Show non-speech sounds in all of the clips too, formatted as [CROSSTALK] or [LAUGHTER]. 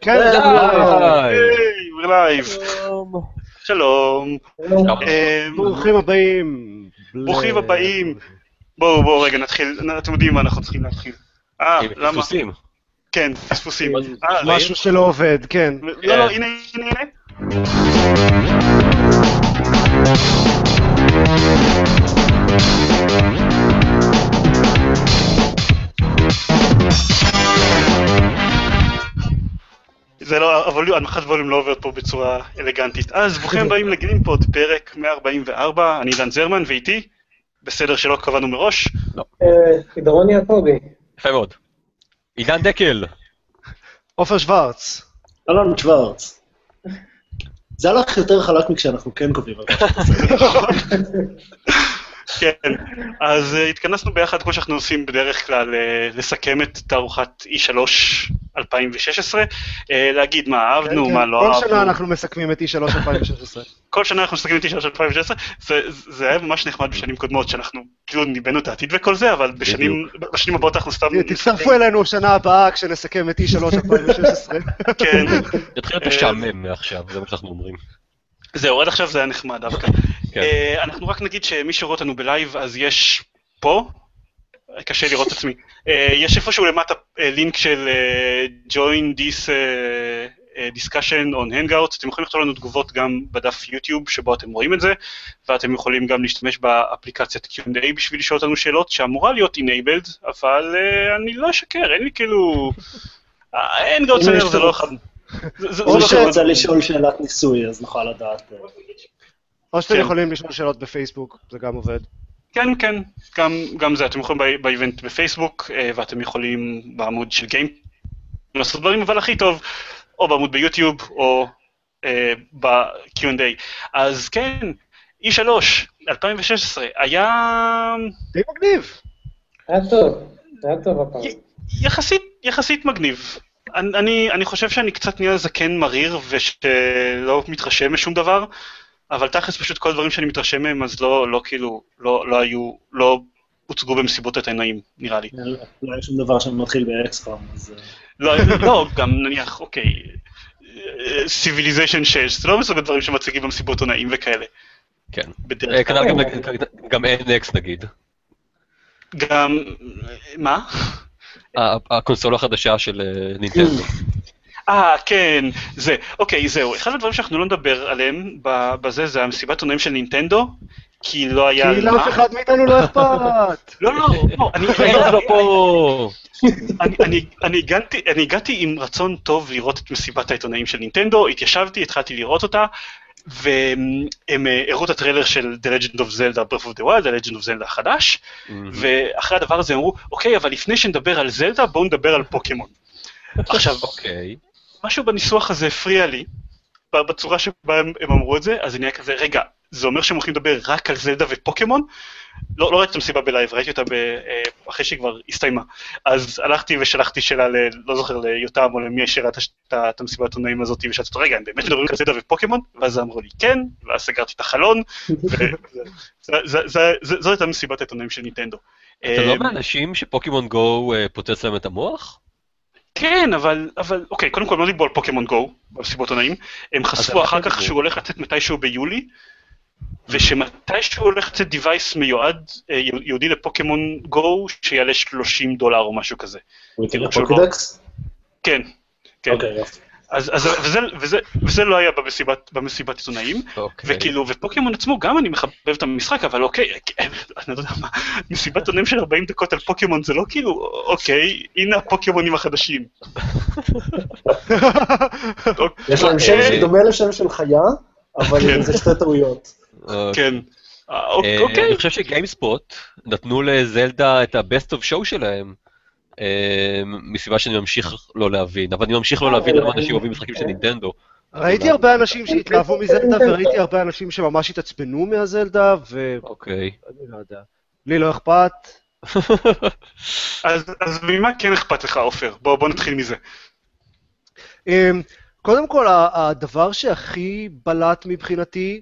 כן, live. שלום. ברוכים הבאים. ברוכים הבאים. בואו, בואו רגע נתחיל, אתם יודעים מה אנחנו צריכים להתחיל. אה, למה? פספוסים. כן, פספוסים. אה, משהו שלא עובד, כן. לא, לא, הנה, הנה, הנה. זה לא, הווליום, הנמכת ווליום לא עוברת פה בצורה אלגנטית. אז ברוכים הבאים לגרימפוד, פרק 144, אני דן זרמן, ואיתי, בסדר שלא קבענו מראש, עידרון יעקבי. יפה מאוד. עידן דקל. עופר שוורץ. אלון שוורץ. זה הלך יותר חלק מכשאנחנו כן קובעים על משהו. [LAUGHS] כן, אז uh, התכנסנו ביחד, כמו שאנחנו עושים בדרך כלל, uh, לסכם את תערוכת E3 2016, uh, להגיד מה אהבנו, כן, מה כן. לא כל אהבנו. [LAUGHS] שנה אנחנו מסכמים את E3 2016. כל שנה אנחנו מסתכלים את E3 2016, זה, זה היה ממש נחמד בשנים קודמות, שאנחנו כאילו ניבאנו את העתיד וכל זה, אבל בשנים, בשנים הבאות אנחנו סתם... תצטרפו אלינו שנה הבאה כשנסכם את E3 2016. [LAUGHS] כן, יתחיל להיות משעמם מעכשיו, זה מה שאנחנו אומרים. זהו, עד עכשיו זה היה נחמד דווקא. כן. אה, אנחנו רק נגיד שמי שרואה אותנו בלייב, אז יש פה, קשה לראות את עצמי, אה, יש איפשהו למטה אה, לינק של אה, join this אה, discussion on hangouts, אתם יכולים לכתוב לנו תגובות גם בדף יוטיוב שבו אתם רואים את זה, ואתם יכולים גם להשתמש באפליקציית Q&A בשביל לשאול אותנו שאלות שאמורה להיות enabled, אבל אה, אני לא אשקר, אין לי כאילו... ההנגאוט אם יש זה לא אחד... או לא שרוצה לשאול שאלת ניסוי, אז נוכל לדעת. או שאתם כן. יכולים לשאול שאלות בפייסבוק, זה גם עובד. כן, כן, גם, גם זה, אתם יכולים באי- באיבנט בפייסבוק, אה, ואתם יכולים בעמוד של גיים לעשות דברים, אבל הכי טוב, או בעמוד ביוטיוב, או אה, ב-Q&A. אז כן, E3, 2016, היה די מגניב. היה טוב, היה טוב הפעם. יחסית, יחסית מגניב. אני, אני, אני חושב שאני קצת נהיה זקן מריר ושלא מתרשם משום דבר, אבל תכלס פשוט כל הדברים שאני מתרשם מהם אז לא, לא כאילו, לא, לא היו, לא הוצגו במסיבות העיתונאים, נראה לי. לא היה שום דבר שמתחיל ב-XCOM, אז... אה, לא, לא, גם נניח, אוקיי, סיביליזיישן 6, זה לא מסוג הדברים שמציגים במסיבות עיתונאים וכאלה. כן. אה, בדרך כלל. כנ"ל גם- גם NX נגיד. גם, מה? הקונסולה החדשה של אה, נינטנדו. אה, כן, זה, אוקיי, זהו. אחד הדברים שאנחנו לא נדבר עליהם בזה, זה המסיבת עונאים של נינטנדו, כי לא היה... כי. לאף אחד מאיתנו לא אכפת. [LAUGHS] לא, לא, לא, אני, [LAUGHS] לא, פה! אני, אני הגעתי עם רצון טוב לראות את מסיבת העיתונאים של נינטנדו, התיישבתי, התחלתי לראות אותה, והם אה, הראו את הטריילר של The Legend of Zelda Breath of the Wild, The Legend of Zelda החדש, ואחרי הדבר הזה אמרו, אוקיי, אבל לפני שנדבר על זלדה, בואו נדבר על פוקימון. [LAUGHS] עכשיו, אוקיי. משהו בניסוח הזה הפריע לי, בצורה שבה הם, הם אמרו את זה, אז אני היה כזה, רגע, זה אומר שהם הולכים לדבר רק על זלדה ופוקימון? לא, לא ראיתי את המסיבה ב-live, ראיתי אותה ב, אה, אחרי שהיא כבר הסתיימה. אז הלכתי ושלחתי שאלה, ל, לא זוכר, ליותם או למי שראה את את ה- את המסיבת עיתונאים הזאת, ושאלתי אותו, רגע, הם באמת מדברים על זלדה ופוקימון? ואז אמרו לי, כן, ואז סגרתי את החלון, וזו הייתה מסיבת העיתונאים של נינטנדו. אתה אה, לא מהאנשים שפוקימון גו אה, פוצץ להם את המוח? כן, אבל, אבל, אוקיי, קודם כל לא דיברו על פוקימון גו במסיבות עונאים, הם חשפו אחר כך? שהוא הולך לצאת מתישהו ביולי, ושמתישהו הולך לצאת דיווייס מיועד, אה, ייעודי לפוקימון גו, שיעלה 30 דולר או משהו כזה. שהוא לא- פוקדקס? כן, כן. אוקיי. אז, אז וזה, וזה, וזה לא היה במסיבת, במסיבת עיתונאים, אוקיי. וכאילו, ופוקימון עצמו, גם אני מחבב את המשחק, אבל אוקיי, אני לא יודע מה, מסיבת עונאים של 40 דקות על פוקימון זה לא כאילו, אוקיי, הנה הפוקימונים החדשים. [LAUGHS] יש להם שם אה, שדומה לשם של חיה, אבל כן. זה שתי טעויות. כן. אה, אה, אוקיי. אני חושב שגיימספוט נתנו לזלדה את ה-best of show שלהם, אה, מסיבה שאני ממשיך לא להבין, אבל אני ממשיך לא להבין למה אנשים אוהבים משחקים של נינטנדו. ראיתי הרבה אנשים שהתלהבו מזלדה, וראיתי הרבה אנשים שממש התעצבנו מהזלדה, ואני אוקיי. לא יודע. לי לא אכפת. [LAUGHS] אז, אז ממה כן אכפת לך, עופר? בוא, נתחיל מזה. אמ, קודם כל, הדבר שהכי בלט מבחינתי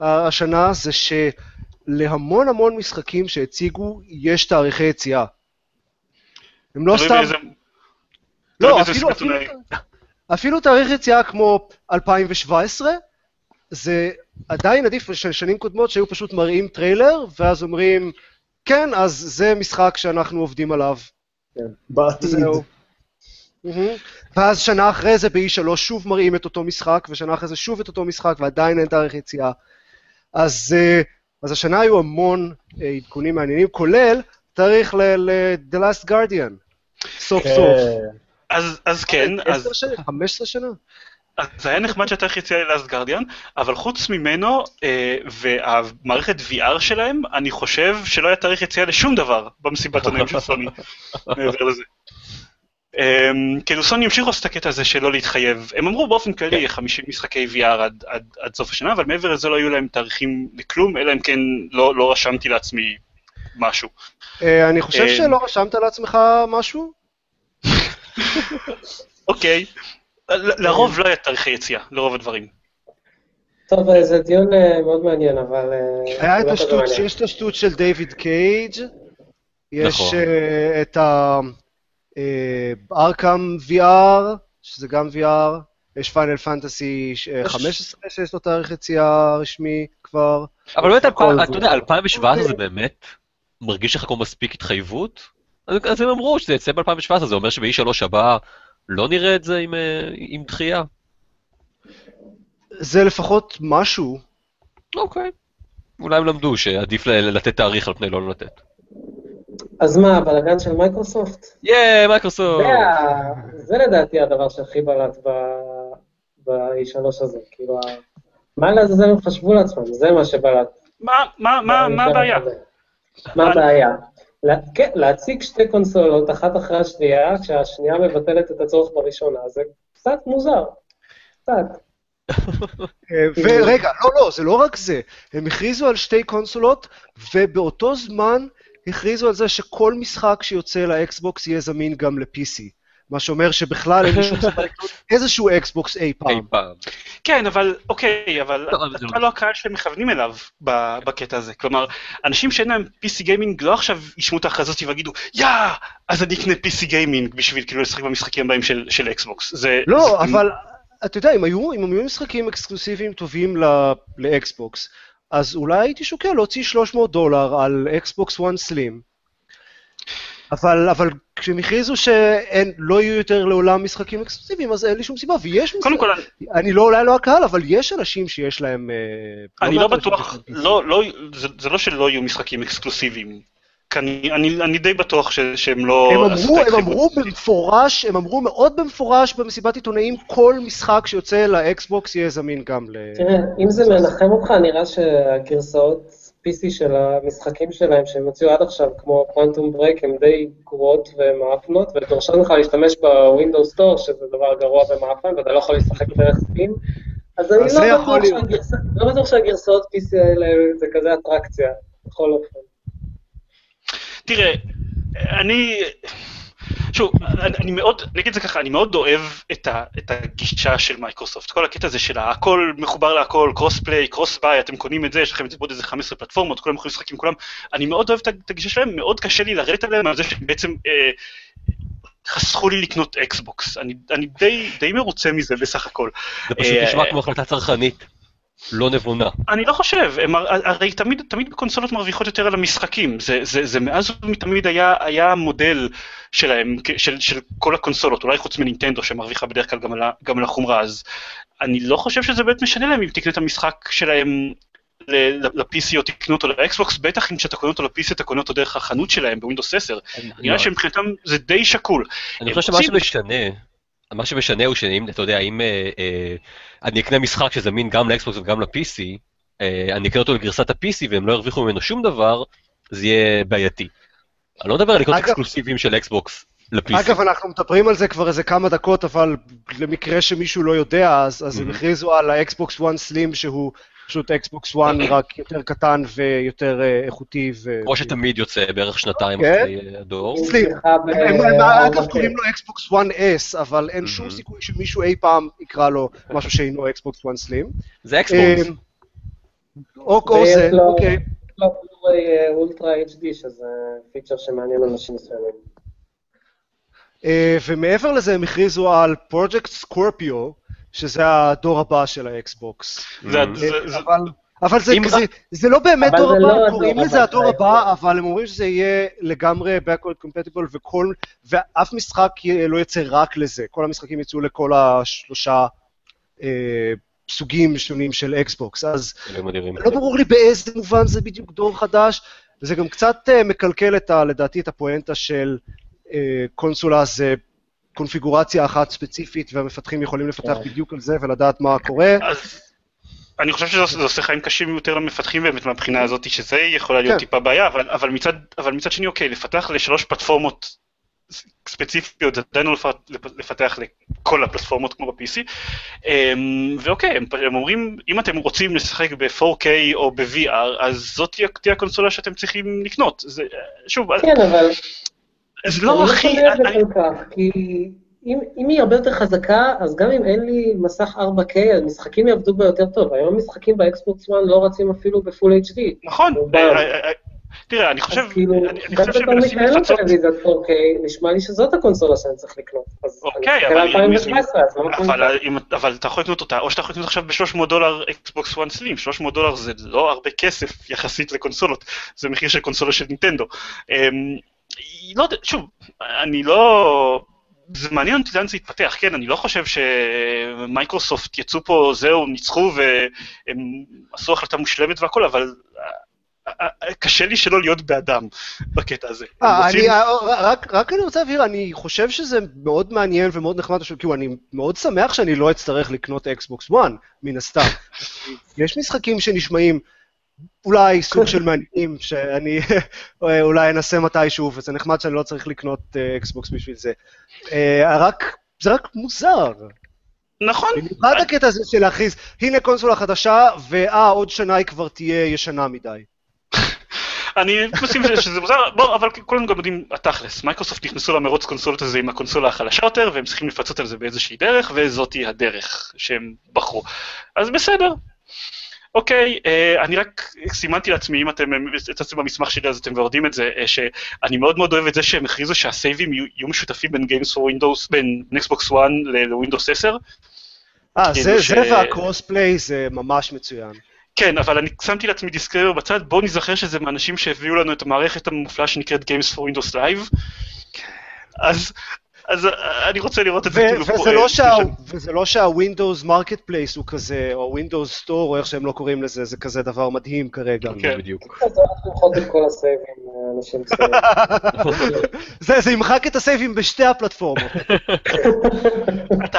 השנה זה שלהמון המון משחקים שהציגו יש תאריכי יציאה. הם לא סתם... לא, אפילו, תאריך יציאה כמו 2017, זה עדיין עדיף של שנים קודמות שהיו פשוט מראים טריילר, ואז אומרים, כן, אז זה משחק שאנחנו עובדים עליו. בעתיד. זהו. מהמם. ואז שנה אחרי זה ב-E3 שוב מראים את אותו משחק, ושנה אחרי זה שוב את אותו משחק, ועדיין אין תאריך יציאה. אז, אה, אז השנה היו המון אה, עדכונים מעניינים, כולל תאריך ל-The Last Guardian. סוף סוף. כן. אז, אז כן, אז, עשר שנים? 15 שנה? אז זה היה נחמד שהתאריך יציאה ללאסט גרדיאן, אבל חוץ ממנו אה, והמערכת VR שלהם, אני חושב שלא היה תאריך יציאה לשום דבר במסיבת עונאים של סוני, מעבר לזה. Um, כאילו סוני המשיכו לעשות את הקטע הזה שלא להתחייב, הם אמרו באופן כללי 50 משחקי VR עד, עד, עד סוף השנה, אבל מעבר לזה לא היו להם תאריכים לכלום, אלא אם כן לא, לא רשמתי לעצמי משהו. אה, אני חושב אה, שלא רשמת לעצמך משהו? [LAUGHS] אוקיי, לרוב לא היה תאריכי יציאה, לרוב הדברים. טוב, אה, זה דיון אה, מאוד מעניין, אבל... היה את לא כזה השטות. יש את השטות של דיוויד קייג', יש נכון. אה, את ה... ארקאם VR, שזה גם VR, יש פיינל פנטסי 15 שיש לו תאריך יציאה רשמי כבר. אבל באמת. אתה יודע, 2017 זה באמת מרגיש לך כמו מספיק התחייבות? אז הם אמרו שזה יצא ב-2017, זה אומר שב-E3 הבא לא נראה את זה עם, אה, עם דחייה? זה לפחות משהו. אוקיי. אולי הם למדו שעדיף לתת תאריך על פני לא לתת. אז מה, הבלאגן של מייקרוסופט? יאה, מייקרוסופט! זה לדעתי הדבר שהכי בלט ב- ב-E3 הזה. כאילו, מה לעזאזל הם חשבו לעצמם? זה מה שבלט. מה, מה, מה, מה הבעיה? מה הבעיה? כן, להציג שתי קונסולות, אחת אחרי השנייה, כשהשנייה מבטלת את הצורך בראשונה, זה קצת מוזר. קצת. [LAUGHS] אה, ורגע, לא, לא, זה לא רק זה. הם הכריזו על שתי קונסולות, ובאותו זמן הכריזו על זה שכל משחק שיוצא לאקסבוקס יהיה זמין גם ל-PC. מה שאומר שבכלל אין לי שום סיבה לקנות איזשהו אקסבוקס אי אי פעם. פעם. כן, אבל אוקיי, אבל לא, זה אתה לא- לא הקהל שהם מכוונים אליו בקטע הזה. כלומר, אנשים שאין להם PC gaming לא עכשיו ישמעו את ההכרזה הזאת ויגידו, יא, אז אני אקנה PC gaming בשביל כאילו לשחק במשחקים הבאים של של אקסבוקס. לא, אבל אתה יודע, אם היו, אם היו משחקים אקסקלוסיביים טובים ל- לאקסבוקס, אז אולי הייתי שוקל להוציא 300 דולר על אקסבוקס 1 Slim. אבל, אבל כשהם הכריזו שלא יהיו יותר לעולם משחקים אקסקלוסיביים, אז אין לי שום סיבה, ויש קודם כל, אני לא, אולי לא הקהל, אבל יש אנשים שיש להם... אה, אני לא אנשים בטוח. לא, לא, זה, זה לא שלא יהיו משחקים אקסקלוסיביים. כי אני, אני, אני די בטוח ש, שהם לא... הם אמרו, הם אמרו. במפורש, הם אמרו מאוד במפורש במסיבת עיתונאים, כל משחק שיוצא לאקסבוקס יהיה זמין גם ל... תראה, אם זה מנחם אותך, נראה שהגרסאות PC של המשחקים שלהם שהם הוציאו עד עכשיו, כמו Quantum Break, הן די גרועות ומאפנות, ודורשות ממך להשתמש ב-Windows Store, שזה דבר גרוע ומאפן, ואתה לא יכול לשחק דרך Steam. אז אני לא לא בטוח שהגרסאות PC האלה זה כזה אטרקציה, בכל אופן. תראה, אני... שוב, אני, מאוד, אני אגיד את זה ככה, אני מאוד אוהב את, ה, את הגישה של מייקרוסופט, כל הקטע הזה של הכל מחובר להכל, cross-play, cross-buy, אתם קונים את זה, יש לכם את זה בעוד איזה 15 פלטפורמות, כולם יכולים לשחק עם כולם, אני מאוד אוהב את הגישה שלהם, מאוד קשה לי לרדת עליהם על זה שהם בעצם אה, חסכו לי לקנות אקסבוקס, אני, אני די, די מרוצה מזה בסך הכל. זה פשוט אה, נשמע כמו החלטה צרכנית. לא נבונה. אני לא חושב, הם, הר- הרי תמיד, תמיד קונסולות מרוויחות יותר על המשחקים, זה, זה, זה מאז ומתמיד היה, היה המודל שלהם, של, של כל הקונסולות, אולי חוץ מנינטנדו שמרוויחה בדרך כלל גם על, גם על החומרה, אז אני לא חושב שזה באמת משנה להם אם תקנה את המשחק שלהם ל-PC או תקנו אותו לאקסבוקס, בטח אם כשאתה קונה אותו ל-PC אתה קונה אותו דרך החנות שלהם בווינדוס 10, נראה שמבחינתם זה די שקול. אני חושב שמה שמשנה, מה שמשנה הוא שאם, אתה יודע, אם אה, אה, אני אקנה משחק שזמין גם לאקסבוקס וגם ל-PC, אה, אני אקנה אותו לגרסת ה-PC והם לא ירוויחו ממנו שום דבר, זה יהיה בעייתי. אני לא מדבר על לקנות אקסקלוסיביים של אקסבוקס ל-PC. אגב, אנחנו מדברים על זה כבר איזה כמה דקות, אבל למקרה שמישהו לא יודע, אז, אז הם Mhm. הכריזו על האקסבוקס 1 Slim, שהוא פשוט אקסבוקס 1 רק יותר קטן ויותר אה, איכותי. ו... כמו שתמיד יוצא בערך שנתיים כן. אחרי אה, הדור. סליחה, אה, אגב אוקיי. קוראים לו אקסבוקס 1S, אבל אין שום. סיכוי שמישהו אי פעם יקרא לו משהו שאינו אקסבוקס 1 Slim. זה אקסבוקס. או זה, אוקיי. יש לו Blu-ray Ultra HD, שזה פיצ'ר שמעניין אנשים מסוימים. ומעבר לזה הם הכריזו על Project Scorpio, שזה הדור הבא של האקסבוקס. זה- Mm. זה- אבל, אבל זה, אם זה, זה לא באמת דור זה לא הבא, הדור קוראים הבא לזה הדור הבא. אבל הם אומרים שזה יהיה לגמרי backward compatible וכל, ואף משחק לא יצא רק לזה, כל המשחקים יצאו לכל השלושה אה, סוגים שונים של אקסבוקס, אז. לא ברור לי באיזה מובן זה בדיוק דור חדש, וזה גם קצת אה, מקלקל את ה, לדעתי את הפואנטה של אה, קונסולה זה קונפיגורציה אחת ספציפית, והמפתחים יכולים לפתח כן. בדיוק על זה ולדעת מה קורה. אז אני חושב שזה זה עושה חיים קשים יותר למפתחים באמת מהבחינה הזאת, שזה יכולה להיות כן. טיפה בעיה, אבל, אבל, מצד, אבל מצד שני, אוקיי, לפתח לשלוש פלטפורמות ספציפיות, זה עדיין לא לפ- לפתח לכל הפלטפורמות כמו ב-PC, אמ, ואוקיי, הם, הם אומרים, אם אתם רוצים לשחק ב-4K או ב-VR, אז זאת תהיה, תהיה הקונסולה שאתם צריכים לקנות. זה, שוב, כן, אבל זה לא אני הכי... חושב את זה אני- כל כך, כי אם, אם היא הרבה יותר חזקה, אז גם אם אין לי מסך 4K, המשחקים יעבדו בה יותר טוב. היום משחקים באקסבוקס 1 לא רצים אפילו ב-Full HD. נכון. אה, אה, אה, תראה, אני חושב, אז כאילו, אני, אני חושב בתור שהם מי מנסים שאין לו לפצות... טלוויזיית 4K, נשמע לי שזאת הקונסולה שאני צריך לקנות. אז אוקיי, אני אבל מסתכל אם- על 2017, אז למה אבל, 2017? אם, אבל אתה יכול לקנות אותה, או שאתה יכול לקנות עכשיו ב-300 דולר אקסבוקס 1 Slim, 300 דולר זה לא הרבה כסף יחסית לקונסולות, זה מחיר של קונסולה של נינטנדו. היא לא יודע, שוב, אני לא... זה מעניין אותי לאן זה יתפתח, כן, אני לא חושב שמייקרוסופט יצאו פה, זהו, ניצחו והם עשו החלטה מושלמת והכל, אבל אה, אה, קשה לי שלא להיות בעדם בקטע הזה. אה, רוצים- אני, אה, רק, רק אני רוצה להבהיר, אני חושב שזה מאוד מעניין ומאוד נחמד, כאילו, אני מאוד שמח שאני לא אצטרך לקנות אקסבוקס 1, מן הסתם. [LAUGHS] יש משחקים שנשמעים אולי סוג של מעניינים, שאני אולי אנסה מתישהו, וזה נחמד שאני לא צריך לקנות אה, אקסבוקס בשביל זה. אה, רק, זה רק מוזר. נכון, במיוחד הקטע הזה של להכריז, הנה קונסולה חדשה, ואה, עוד שנה היא כבר תהיה ישנה מדי. [LAUGHS] אני מסכים שזה- שזה מוזר, בוא, אבל כולנו גם יודעים, התכלס, מייקרוסופט נכנסו למרוץ קונסולות הזה עם הקונסולה החלשה יותר, והם צריכים לפצות על זה באיזושהי דרך, וזאתי הדרך שהם בחרו. אז בסדר. אוקיי, אה, אני רק סימנתי לעצמי, אם אתם יצאתם במסמך שלי אז אתם כבר יודעים את זה, אה, שאני מאוד מאוד אוהב את זה שהם הכריזו שהסייבים יהיו, משותפים בין Games for Windows, בין Xbox One ל-Windows 10. אה, כאילו זה, ש- זה וה-cross-play זה ממש מצוין. כן, אבל אני שמתי לעצמי disclaimer בצד, בואו נזכר שזה מאנשים שהביאו לנו את המערכת המופלאה שנקראת Games for Windows Live. אז, אז אה, אני רוצה לראות את זה כאילו וזה פועל. לא שה- וזה לא שה-Windows Marketplace הוא כזה, או Windows Store, או איך שהם לא קוראים לזה, זה כזה דבר מדהים כרגע. כן. בדיוק. זה, [LAUGHS] זה ימחק את הסייבים בשתי הפלטפורמות. אתה...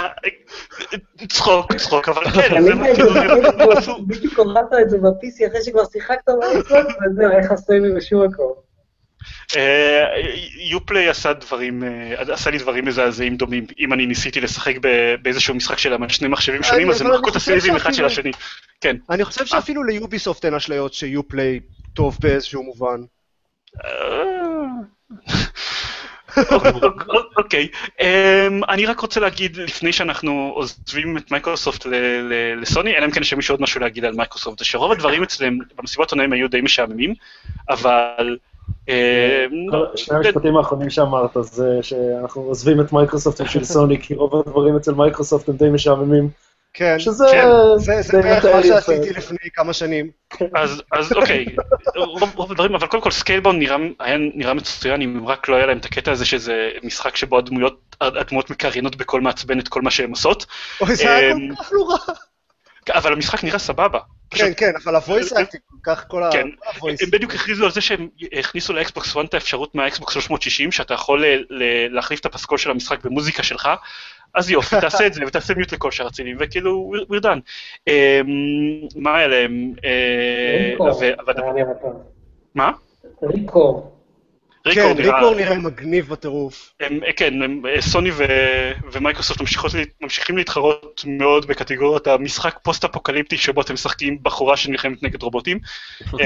צחוק, צחוק, אבל כן, זה מה כאילו... בדיוק- הורדת את זה ב-PC אחרי שכבר שיחקת באקסבוקס, וזהו, אין סייבים בשום מקום. אה, Uplay עשה דברים, אה, עשה לי דברים מזעזעים דומים, אם אני ניסיתי לשחק באיזשהו משחק שלהם על שני מחשבים שונים, אז הם מחקו את הסייבים אחד של השני. כן. אני חושב שאפילו ליוביסופט אין אשליות ש-Uplay טוב באיזשהו מובן. [LAUGHS] אוקיי, אמ, אני רק רוצה להגיד לפני שאנחנו עוזבים את מייקרוסופט לסוני, אלא אם כן יש למישהו עוד משהו להגיד על מייקרוסופט, זה שרוב הדברים אצלם במסיבות עיתונאים היו די משעממים, אבל... אמ, כל- שני המשפטים האחרונים שאמרת זה שאנחנו עוזבים את מייקרוסופט בשביל סוני, כי רוב הדברים אצל מייקרוסופט הם די משעממים, כן, שזה כן, זה זה די בערך מה. שעשיתי לפני כמה שנים. אז, אז אוקיי, רוב, הדברים, אבל קודם כל Scalebound נראה, מצוין אם רק לא היה להם את הקטע הזה שזה משחק שבו הדמויות, הדמויות מקריינות בקול מעצבן את כל מה שהן עושות, אוי, זה היה אמ, כל כך נורא. אבל המשחק נראה סבבה. כן, כן, אבל ה-voice acting, כל כך כל ה... כן, ה-voice. הם בדיוק הכריזו על זה שהם הכניסו לאקסבוקס 1 את האפשרות מהאקסבוקס 360, שאתה יכול ל- ל- להחליף את הפסקול של המשחק במוזיקה שלך, אז יופי, [LAUGHS] תעשה את זה ותעשה mute לכל שאר הצלילים, וכאילו, we're done. אמ, מה היה להם? אה, ReCore. מה? ReCore. ReCore כן, נראה... ReCore נראה מגניב בטירוף. הם, כן, הם, סוני ו, ומייקרוסופט ממשיכות, ממשיכים להתחרות מאוד בקטגוריית המשחק פוסט-אפוקליפטי שבו אתם משחקים בחורה שנלחמת נגד רובוטים. [LAUGHS] אמ,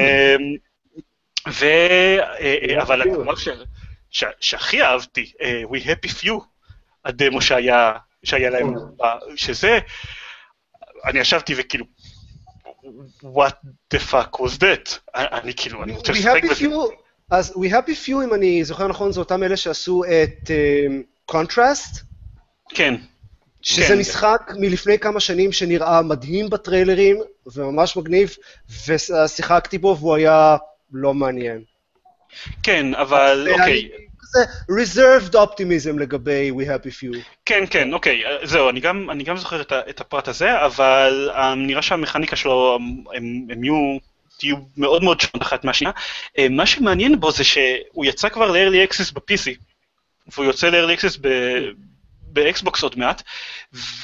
ו... אה, אה, אבל הדבר ש- ש- שהכי אהבתי, אה, We Happy Few, הדמו שהיה, שהיה להם, שזה, אני ישבתי וכאילו, what the fuck was that? אני כאילו, אני רוצה לשחק בזה. אז We Happy Few, אם אני זוכר נכון, זה אותם אלה שעשו את קונטרסט, כן. שזה כן. משחק מלפני כמה שנים שנראה מדהים בטריילרים, וממש מגניב, ושיחקתי בו והוא היה לא מעניין. כן, אבל ואני- אוקיי. זה reserved optimism לגבי We Happy Few. כן, כן, אוקיי, אה, זהו, אני גם, אני גם זוכר את, את הפרט הזה, אבל אה, נראה שהמכניקה שלו, הם, הם, הם יהיו, מאוד מאוד שונות אחת מהשנייה. אה, מה שמעניין בו זה שהוא יצא כבר ל-early access ב-PC, והוא יוצא ל-early access ב- באקסבוקס עוד מעט,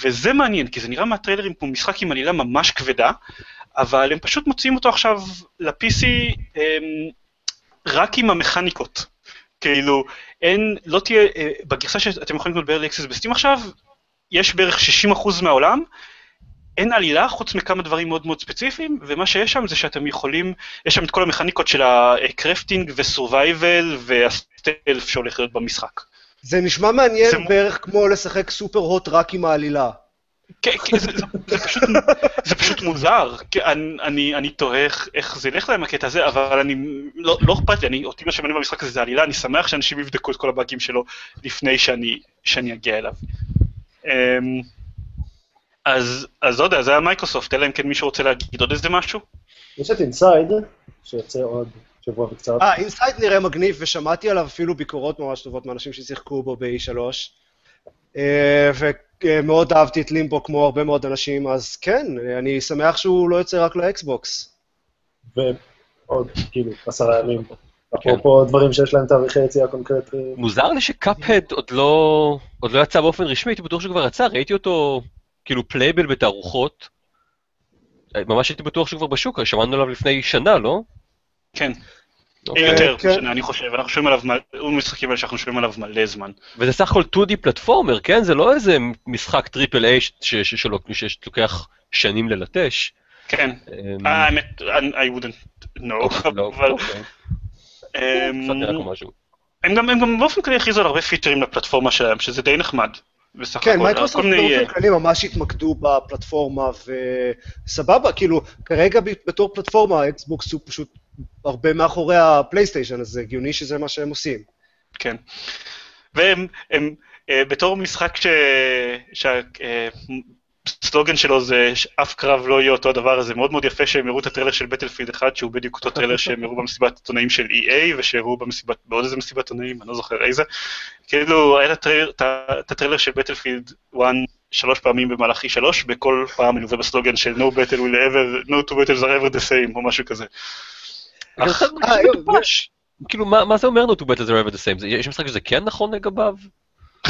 וזה מעניין, כי זה נראה מהטריילרים כמו משחק עם עלילה ממש כבדה, אבל הם פשוט מוציאים אותו עכשיו ל-PC הם, רק עם המכניקות. כאילו, אין, לא תהיה, אה, בגרסה שאתם יכולים לקנות ב-early access ב-Steam עכשיו, יש בערך 60% מהעולם, אין עלילה חוץ מכמה דברים מאוד מאוד ספציפיים, ומה שיש שם זה שאתם יכולים, יש שם את כל המכניקות של ה-crafting ו-survival וה-stealth שהולך להיות במשחק. זה נשמע מעניין זה- בערך כמו לשחק Superhot רק עם העלילה. כן, כן, זה, זה, זה, פשוט, זה פשוט מוזר, אני, אני, אני תוהה איך, איך זה ילך להם הקטע הזה, אבל אני, לא, לא אכפת לי, אני, אותי מה שמעניין במשחק הזה זה עלילה, אני שמח שאנשים יבדקו את כל הבאגים שלו לפני שאני, שאני אגיע אליו. אז, אז לא יודע, זה היה מייקרוסופט, אלא אם כן מישהו רוצה להגיד עוד איזה משהו? יש את Inside, שיוצא עוד שבוע וקצת. אה, Inside נראה מגניב, ושמעתי עליו אפילו ביקורות ממש טובות מאנשים ששיחקו בו ב-E3. אה, ומאוד אהבתי את לימבו כמו הרבה מאוד אנשים, אז כן, אני שמח שהוא לא יוצא רק לאקסבוקס. ועוד, כאילו, עשרה ימים. אפרופו דברים שיש להם תאריכי יציאה קונקרטיים. מוזר לי ש-Cuphead עוד לא, עוד לא יצא באופן רשמי, הייתי בטוח שכבר יצא, ראיתי אותו כאילו playable בתערוכות. ממש הייתי בטוח שהוא כבר בשוק, שמענו עליו לפני שנה, לא? כן, אוקיי. יותר, כן. שנה, אני חושב, אנחנו שומעים עליו, הוא משחקים האלה שאנחנו שומעים עליו מלא זמן. וזה סך הכל 2D platformer, כן? זה לא איזה משחק triple A ש- ש- שלו- שלוקח שנים ללטש. כן, אמ, אה, האמת, I wouldn't know, לא, אבל... אוקיי. אמ, הם גם באופן כללי הכריזו על הרבה פיצ'רים לפלטפורמה שלהם, שזה די נחמד. בסך כן, הכל, מייקרוסופט כל מיני, באופן כללי ממש התמקדו בפלטפורמה, וסבבה, כאילו, כרגע בתור פלטפורמה, האקסבוקס הוא פשוט הרבה מאחורי הפלייסטיישן, אז זה הגיוני שזה מה שהם עושים. כן. והם, הם, אה, בתור משחק ש... שהסלוגן שלו זה שאף קרב לא יהיה אותו הדבר, אז זה מאוד מאוד יפה שהם הראו את הטריילר של Battlefield 1, שהוא בדיוק אותו טריילר [LAUGHS] שהם הראו במסיבת עיתונאים של EA, ושהראו במסיבת, בעוד איזה מסיבת עיתונאים, אני לא זוכר איזה. כאילו, היה את הטריילר- של Battlefield 1 שלוש פעמים במהלך E3, בכל פעם מלווה בסלוגן של No battle will ever, no two battles are ever the same, או משהו כזה. אה. כאילו, מה זה אומר no two battles are ever the same? זה- יש משחק שזה כן נכון לגביו? [LAUGHS]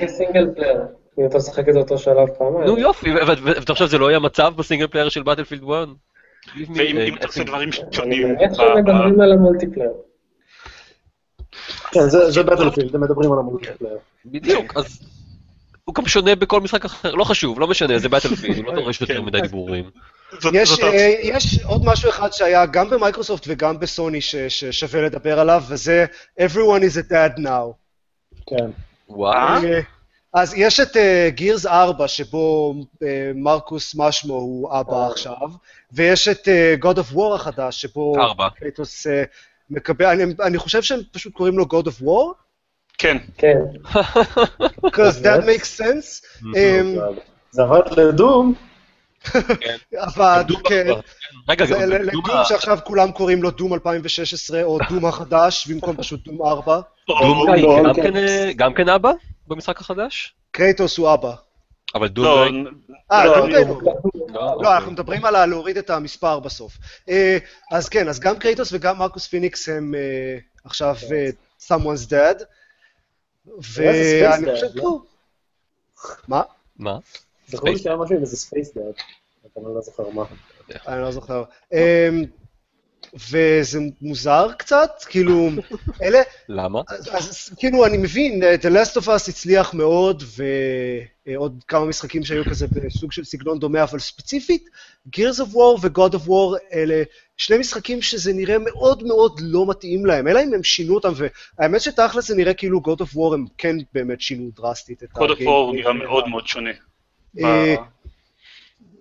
ב-single player. אם אתה משחק את אותו שלב פעמיים. נו יופי, ואתה חושב שזה לא יהיה מצב ב-single player של Battlefield 1? ואם אם אתה עושה דברים שונים, ב- מדברים על ה multiplayer. כן, זה- זה Battlefield, הם מדברים על המולטיפלייר. בדיוק, אז הוא גם שונה בכל משחק אחר, לא חשוב, לא משנה, זה Battlefield, הוא לא דורש יותר כן. מדי דיבורים. יש, אה, יש עוד משהו אחד שהיה גם במייקרוסופט וגם בסוני ש- ששווה לדבר עליו, וזה Everyone is a dad now. כן. וואו, אה, אז יש את Gears 4, שבו אה, מרקוס מה שמו הוא אבא עכשיו, ויש את אה, God of War החדש, שבו ארבע. קרייטוס אה, מקבל, אני, אני חושב שהם פשוט קוראים לו God of War, כן, כן. [LAUGHS] because that makes sense, אמ, זה עבד ל Doom, [LAUGHS] אבל Doom כן. רגע, זה גם ל Doom שעכשיו כולם קוראים לו Doom 2016, או Doom החדש, במקום פשוט Doom 4. Doom גם לא, כן, כן. אה, גם כן אבא במשחק החדש? קרייטוס הוא אבא. אבל. לא, אה, לא, Doom לא. לא. אנחנו מדברים על להוריד את המספר בסוף. אה, אז כן, אז גם קרייטוס וגם מרקוס פיניקס הם אה, עכשיו אה, someone's dad. ואני חושב? לא. מה? מה? זכור לי שהיה משהו עם איזה space dad, אבל אני לא זוכר מה. אני לא זוכר. וזה מוזר קצת, כאילו, אלה, למה? אז, אז כאילו, אני מבין, אה, The Last of Us הצליח מאוד, ועוד כמה משחקים שהיו כזה בסוג של סגנון דומה, אבל ספציפית, Gears of War ו-God of War אלה שני משחקים שזה נראה מאוד מאוד לא מתאים להם, אלא אם הם שינו אותם, והאמת שתכל'ס זה נראה כאילו God of War הם כן באמת שינו דרסטית את קוד הגיימפליי אפור הוא נראה. מאוד מאוד שונה.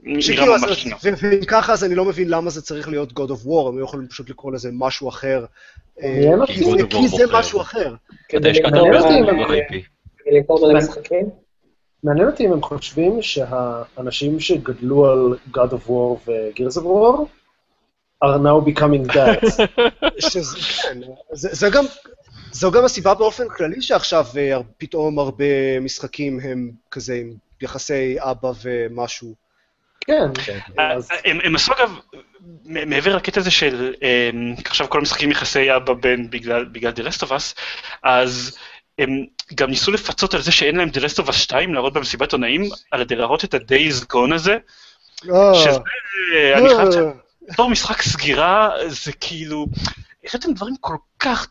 אה, נראה ממש לא. ואם ככה, אז אני לא מבין למה זה צריך להיות God of War, הם לא יכולים פשוט לקרוא לזה משהו אחר. אה, כי. זה-. משהו אחר. הרבה מעניין אותי אם- הם חושבים שהאנשים שגדלו על God of War ו-Gears of War are now becoming dads. [LAUGHS] שזה, כן, זה, זה גם, זו גם הסיבה באופן כללי שעכשיו אה, פתאום הרבה משחקים הם כזה עם יחסי אבא ומשהו. כן, אה, אז הם עשו אגב, מעבר לקטע הזה של אמ, עכשיו כל המשחקים יחסי אבא בן בגלל בגלל The Last of Us, אז הם גם ניסו לפצות על זה שאין להם The Last of Us 2 להראות במסיבת עונאים, על ידי להראות את ה-Days Gone הזה, שזה, אה, אני חייב לציין, בתור משחק סגירה, זה כאילו, הראיתם דברים כל כך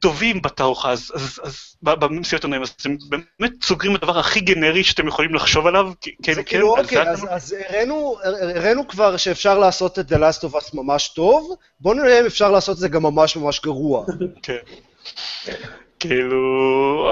טובים בתערוכה, אז, אז, אז ב- במסיבת עונאים, אז אתם באמת סוגרים את הדבר הכי גנרי שאתם יכולים לחשוב עליו, כן, זה כן, כאילו, על אוקיי, זה אז, אתם- אז הראינו, הראינו כבר שאפשר לעשות את The Last of Us ממש טוב, בואו נראה אם אפשר לעשות את זה גם ממש ממש גרוע. [LAUGHS] כן. כאילו,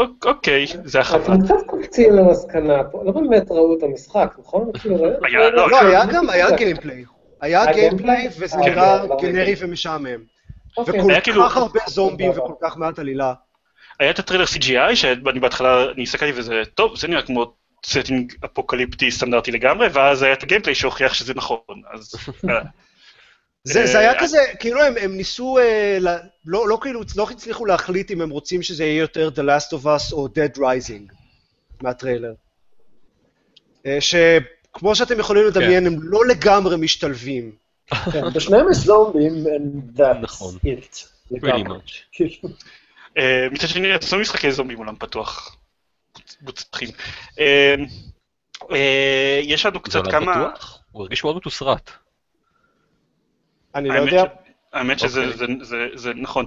אוק- אוקיי, זה היה חבל. אתם קצת קופצים למסקנה פה, לא באמת ראו את המשחק, נכון? [LAUGHS] כאילו, היה, לא, לא, כן. היה גם, היה [LAUGHS] gameplay. היה gameplay? וזה אה, נראה כן, לא גנרי. ומשעמם. אוקיי. וכל היה כאילו- כך הרבה זומבים. וכל כך מעט עלילה. היה את הטריילר CGI, שאני בהתחלה, אני הסתכלתי וזה, טוב, זה נראה כמו setting אפוקליפטי סטנדרטי לגמרי, ואז היה את ה gameplay שהוכיח שזה נכון, אז... [LAUGHS] זה, זה היה אה. כזה, כאילו הם, הם ניסו, אה, ל, לא, לא כאילו, לא הצליחו להחליט אם הם רוצים שזה יהיה יותר The Last of Us או Dead Rising מהטריילר. אה, שכמו שאתם יכולים לדמיין, הם לא לגמרי משתלבים. כן, בשניהם יש זומבים, and that's נכון. it. כאילו, אה, מצד שני, עשו משחקי זומבים עולם פתוח. מוצלחים. אה, אה, יש לנו זה קצת עולם כמה... פתוח? הוא הרגיש מאוד מתוסרט. אני לא יודע. האמת שזה אוקיי. נכון.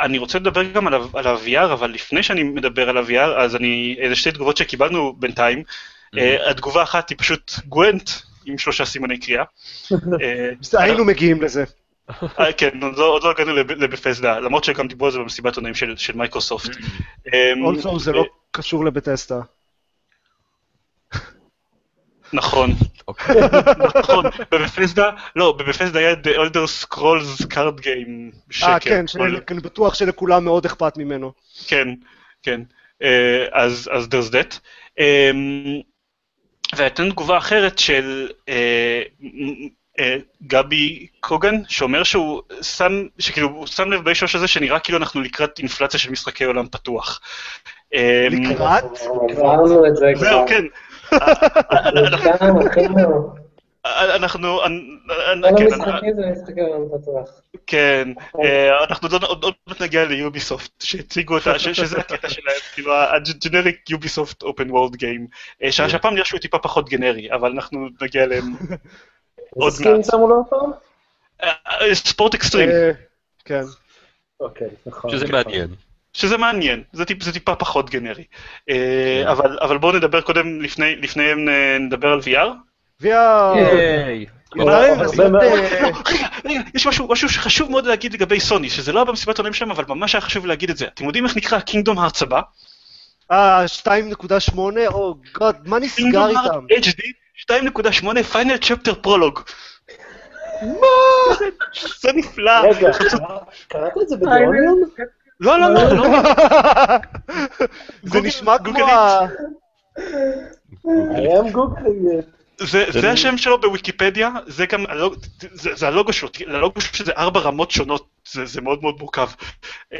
אני רוצה לדבר גם על, ה-VR, אבל לפני שאני מדבר על ה-VR, אז אני, איזה שתי תגובות שקיבלנו בינתיים. התגובה האחת היא פשוט גוונט, עם שלושה סימני קריאה. [LAUGHS] אה, היינו מגיעים לזה. [LAUGHS] אה, כן, עוד לא- לא הגענו לב- לבפסדה, למרות שגם דיברו על זה במסיבת עונאים של של מייקרוסופט. [LAUGHS] אה, אולסו זה לא קשור לבטסטה. נכון, אוקיי. נכון, בבפסדה, לא, בבפסדה היה The Elder Scrolls card game, שקר. אה, כן, אבל- שאני בטוח שלכולם מאוד אכפת ממנו. כן, כן. אה, אז, אז there's that. והייתה לנו תגובה אחרת של אה, אה, גבי קוגן, שאומר שהוא שם, שכאילו, הוא שם לב באישוש הזה שנראה כאילו אנחנו לקראת אינפלציה של משחקי עולם פתוח. אה, לקראת? עברנו את זה כבר. זהו, כן. [LAUGHS] אנחנו, כן. כן, אה, אנחנו עוד- מעט נגיע ליוביסופט, שהציגו אותה, שזה הקטע שלהם, [LAUGHS] כאילו הג'נריק יוביסופט אופן וורלד גיים, שהפעם נראה שהוא טיפה פחות גנרי, אבל אנחנו נגיע אליהם [LAUGHS] עוד מעט. שמו לו הפעם? אה, אה, ספורט אקסטרים, אה, כן. אוקיי, נכון. שזה נכון. מעניין. שזה מעניין, זה טיפ- זה טיפה פחות גנרי. אה, כן. אבל אבל בואו נדבר קודם, לפני לפני נדבר על VR. רגע, יש משהו, שחשוב מאוד להגיד לגבי סוני, שזה לא היה במסיבת עולם שלהם, אבל ממש היה חשוב להגיד את זה. אתם יודעים איך נקרא קינגדום הארץ הבא? אה, 2.8? Oh God, מה נסגר Kingdom איתם? Hearts HD 2.8 Final Chapter Prologue. זה נפלא. רגע, קרא- קראת את זה ב The Onion? לא, לא, לא, לא. זה נשמע כמו ה... I am googling it. זה, זה השם שלו בוויקיפדיה, זה גם, הלוג, זה, זה הלוגו שלו, ללוגו שלו זה ארבע רמות שונות, זה, זה מאוד מאוד מורכב. אמ,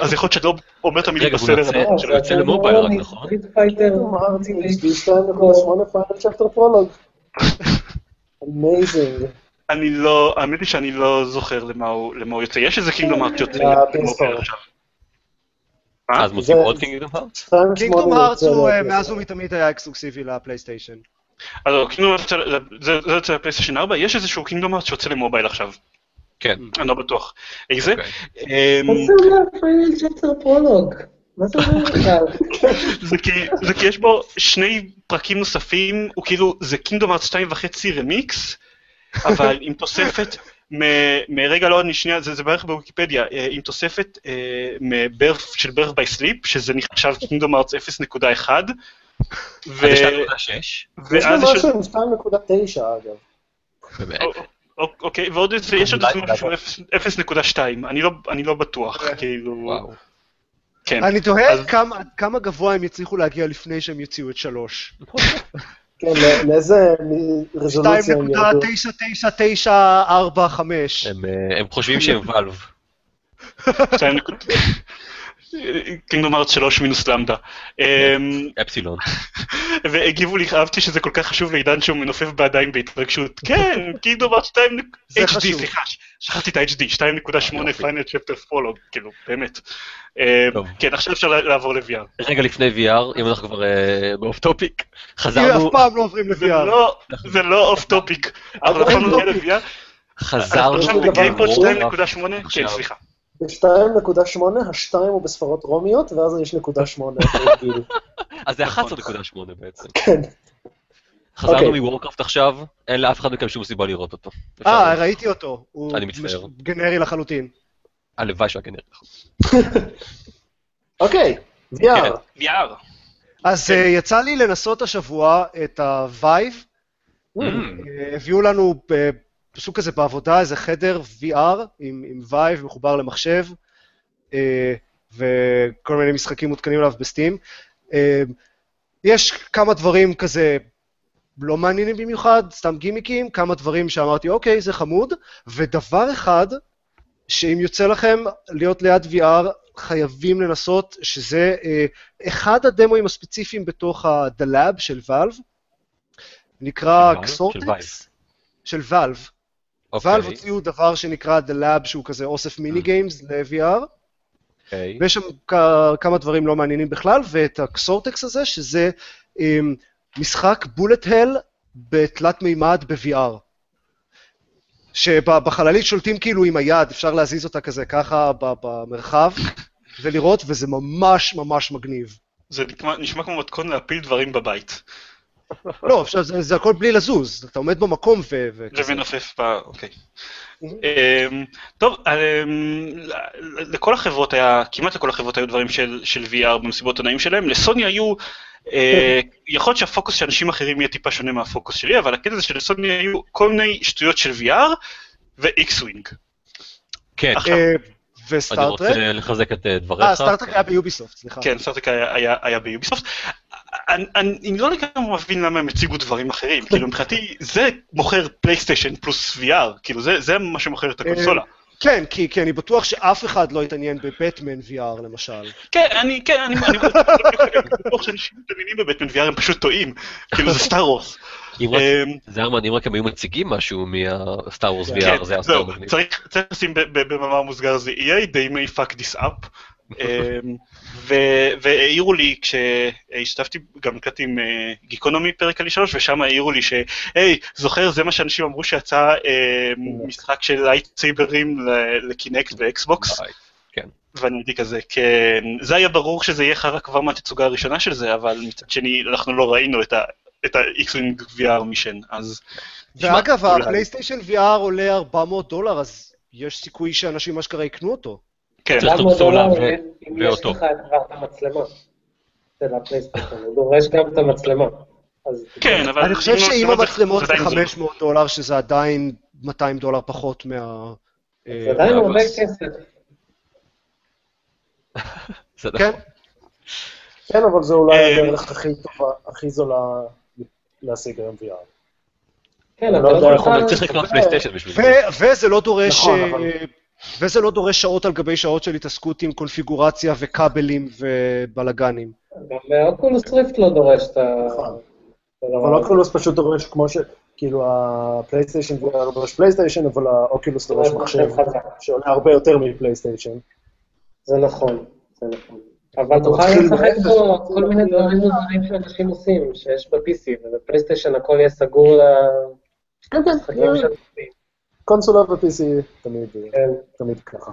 אז יכול להיות שאני לא אומר את המילים רגע, בסדר. יוצא- זה שלו. יוצא למובייל רק, נכון? Street Fighter, HD2.8 Final Chapter Prologue. Amazing. אני לא, האמת היא שאני לא זוכר למה הוא, למה הוא יוצא. יש איזה Kingdom Hearts שיוצא אה. עכשיו. מה? אז מוצאים זה- עוד Kingdom Hearts? Kingdom הוא אה, מאז ומתמיד היה אקסקלוסיבי לפלייסטיישן. אז Kingdom Hearts יוצא- זה זה יוצא לפלייסטיישן 4, יש איזשהו Kingdom Hearts שיוצא למובייל עכשיו. כן. אני לא בטוח. איזה? אוקיי. אמ, מה זה אומר Final Chapter Prologue? מה זה אומר בכלל? זה כי, זה כי יש בו שני פרקים נוספים, הוא כאילו, זה Kingdom Hearts 2 וחצי רמיקס, אבל עם תוספת, מ- מרגע לא, אני שנייה, זה, זה בערך בוויקיפדיה, אה, עם תוספת אה, מ Birth, של Birth by Sleep, שזה נחשב Kingdom Hearts 0.1, ו- אז זה 2.6, יש ואז יש עוד- משהו עם 2.9 אגב. אוקיי, ועוד איזה, יש עוד משהו שהוא 0.2, אני לא- אני לא בטוח, כאילו, וואו. כן. אני תוהה אז- כמה- גבוה הם יצליחו להגיע לפני שהם יוציאו את שלוש. [LAUGHS] כן, לא- לאיזה רזולוציה הם ירדו? 2.99945. הם, אה, הם חושבים שהם ואלב. [LAUGHS] קינגדום ארץ 3 מינוס למדה. אמ, אפסילון. [LAUGHS] והגיבו לי, אהבתי שזה כל כך חשוב לעידן שהוא מנופף בידיים בהתרגשות. [LAUGHS] כן, Kingdom Hearts 2, זה HD, חשוב. סליחה, שכחתי את ה-HD, 2.8 יופי. Final Chapter Prologue, כאילו, באמת. אמ. כן, עכשיו אפשר לעבור ל-VR. רגע לפני VR, אם אנחנו כבר אה, ב off topic, כי אף חזרנו, פעם לא עוברים זה ל-VR. לא, זה לא off topic. אנחנו אבל יכולנו אין להגיע ל-VR. חזרנו עכשיו חשוב. 2.8, כן. סליחה. ב-2.8 השתיים הוא בספרות רומיות, ואז יש נקודה שמונה. [LAUGHS] אז זה נכון. 11.8 בעצם. כן. חזרנו אוקיי. מוורקראפט עכשיו, אין לאף אחד מכם שום סיבה לראות אותו. אה. ראיתי אותו. הוא אני מצטער. מש- גנרי לחלוטין. הלוואי שהיה כנראה. [LAUGHS] אוקיי, VR. כן, VR. אז אה, יצא לי לנסות השבוע את ה-Vive. Mm. אה, הביאו לנו פשוט כזה בעבודה איזה חדר VR עם, עם Vive מחובר למחשב, אה, וכל מיני משחקים מותקנים עליו בסטים. אה, יש כמה דברים כזה לא מעניינים במיוחד, סתם גימיקים, כמה דברים שאמרתי, אוקיי, זה חמוד, ודבר אחד, שאם יוצא לכם להיות ליד VR, חייבים לנסות, שזה אה, אחד הדמוים הספציפיים בתוך ה-The Lab של Valve, נקרא קסורטקס, של Valve. אוקיי, Valve הוציאו דבר שנקרא The Lab, שהוא כזה אוסף מיני גיימס ל-VR, אוקיי. ויש שם כמה דברים לא מעניינים בכלל, ואת הקסורטקס הזה, שזה אמ, משחק בולט הל בתלת מימד ב-VR. שבחללית שולטים כאילו עם היד, אפשר להזיז אותה כזה ככה במרחב, ולראות, וזה ממש ממש מגניב. זה נשמע- נשמע כמו מתכון להפיל דברים בבית. לא, עכשיו זה, זה הכל בלי לזוז, אתה עומד במקום ו... וכזה. ומנופף ב... אוקיי. אמ, טוב, אמ, לכל החברות היה, כמעט לכל החברות היו דברים של, של VR במסיבות עונאים שלהם, לסוני היו, אה, [LAUGHS] יכול להיות שהפוקוס של אנשים אחרים יהיה טיפה שונה מהפוקוס שלי, אבל הקטע זה שלסוני היו כל מיני שטויות של VR ו-X-Wing. כן, עכשיו, אה, אני ו Star Trek? רוצה לחזק את אה, אה, דבריך. Star Trek היה ב Ubisoft, סליחה. כן, היה, היה ב Ubisoft. אני, אני, לא לגמרי מבין למה הם הציגו דברים אחרים, [LAUGHS] כאילו מבחינתי זה מוכר פלייסטיישן פלוס VR, כאילו זה, זה מה שמוכר את הקונסולה. כן, כי, כי אני בטוח שאף אחד לא התעניין בבטמן VR למשל. כן, אני, כן, אני, אני בטוח שאנשים מתעניינים בבטמן VR הם פשוט טועים, כאילו זה Star Wars. אם אמ, זה היה מעניין רק אם היו מציגים משהו מה Star Wars כן, VR, זה היה זהו, מגניב. צריך צריך לשים ב- ב- במאמר מוסגר זה EA, they may fuck this up. אמ, והעירו לי כשהשתתפתי, גם הקלטתי עם אה, גיקונומי פרק על E3, ושם העירו לי שהי, זוכר, זה מה שאנשים אמרו שיצא אה, משחק של lightsaber ים ל Kinect ו Xbox. כן. ואני הייתי כזה, כן, זה היה ברור שזה יהיה חרא כבר מהתצוגה הראשונה של זה, אבל מצד שני, אנחנו לא ראינו את ה... את ה-X-Wing VR mission, אז... ואגב. הפלייסטיישן VR עולה 400 דולר, אז יש סיכוי שאנשים אשכרה יקנו אותו. כן, צריך 400 קונסולה דולר, ו- אם יש ואותו. לך כבר את המצלמה של הפלייסטיישן, הוא דורש גם את המצלמה. כן, אבל... אני חושב אם שאם המצלמות זה עדיין זול. 500 דולר, שזה עדיין 200 דולר פחות מה... אה, זה עדיין הרבה. כסף. [LAUGHS] זה כן. נכון. כן, אבל זו אולי אה, הדרך הכי טובה, הכי זולה להשיג היום VR. כן, יודע, לא יכול אבל. צריך לקנות פלייסטיישן בשביל זה. וזה לא דורש... אה, וזה לא דורש שעות על גבי שעות של התעסקות עם קונפיגורציה וכבלים ובלאגנים. גם Oculus Rift לא דורש את ה... נכון. אבל. Oculus פשוט דורש כמו ש... כאילו הפלייסטיישן לא דורש פלייסטיישן, אבל ה Oculus דורש מחשב. שעולה הרבה יותר מפלייסטיישן. זה נכון, זה נכון. אבל תוכל לשחק פה כל מיני דברים מוזרים שאנשים עושים, שיש ב-PC, ובפלייסטיישן הכל יהיה סגור למשחקים של PC. קונסולה ו-PC תמיד כן. תמיד ככה.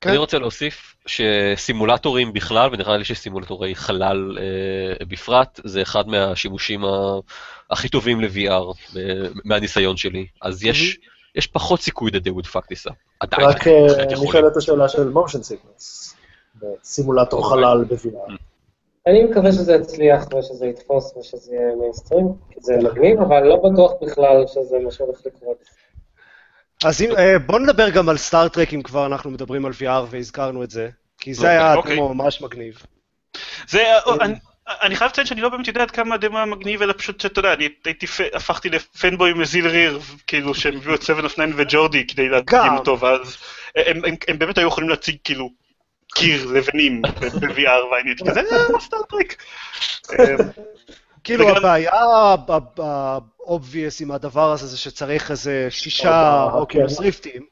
כן. אני רוצה להוסיף שסימולטורים בכלל, ונראה לי שסימולטורי חלל אה, בפרט, זה אחד מהשימושים ה- הכי טובים ל-VR, אה, מהניסיון שלי. אז יש, יש פחות סיכוי that they would fuck this up. עדיין, רק אה, בהחלט יכולים. נשאלת השאלה של motion sickness, בסימולטור חלל ב-VR. אני מקווה שזה יצליח ושזה יתפוס ושזה יהיה מיינסטרים, כי זה מגניב, אבל לא בטוח בכלל שזה מה שהולך לקרות. אז אם, אה, בוא נדבר גם על Star Trek, אם כבר אנחנו מדברים על VR והזכרנו את זה, כי זה היה אוקיי. דמו ממש מגניב. זה, אני, אני חייב לציין שאני לא באמת יודע עד כמה הדמו היה מגניב, אלא פשוט שאתה יודע, אני הייתי, הפכתי ל fanboy מזיל ריר, כאילו שהם הביאו את 7 of 9 וג'ורדי כדי להדגים. אותו, ואז הם, באמת היו יכולים להציג כאילו קיר לבנים ב-VR, ואני הייתי כזה, אה, Star Trek. [LAUGHS] כאילו וגם- הבעיה ה obvious עם הדבר הזה זה שצריך איזה שישה אוקיי. Oculus Rift ים.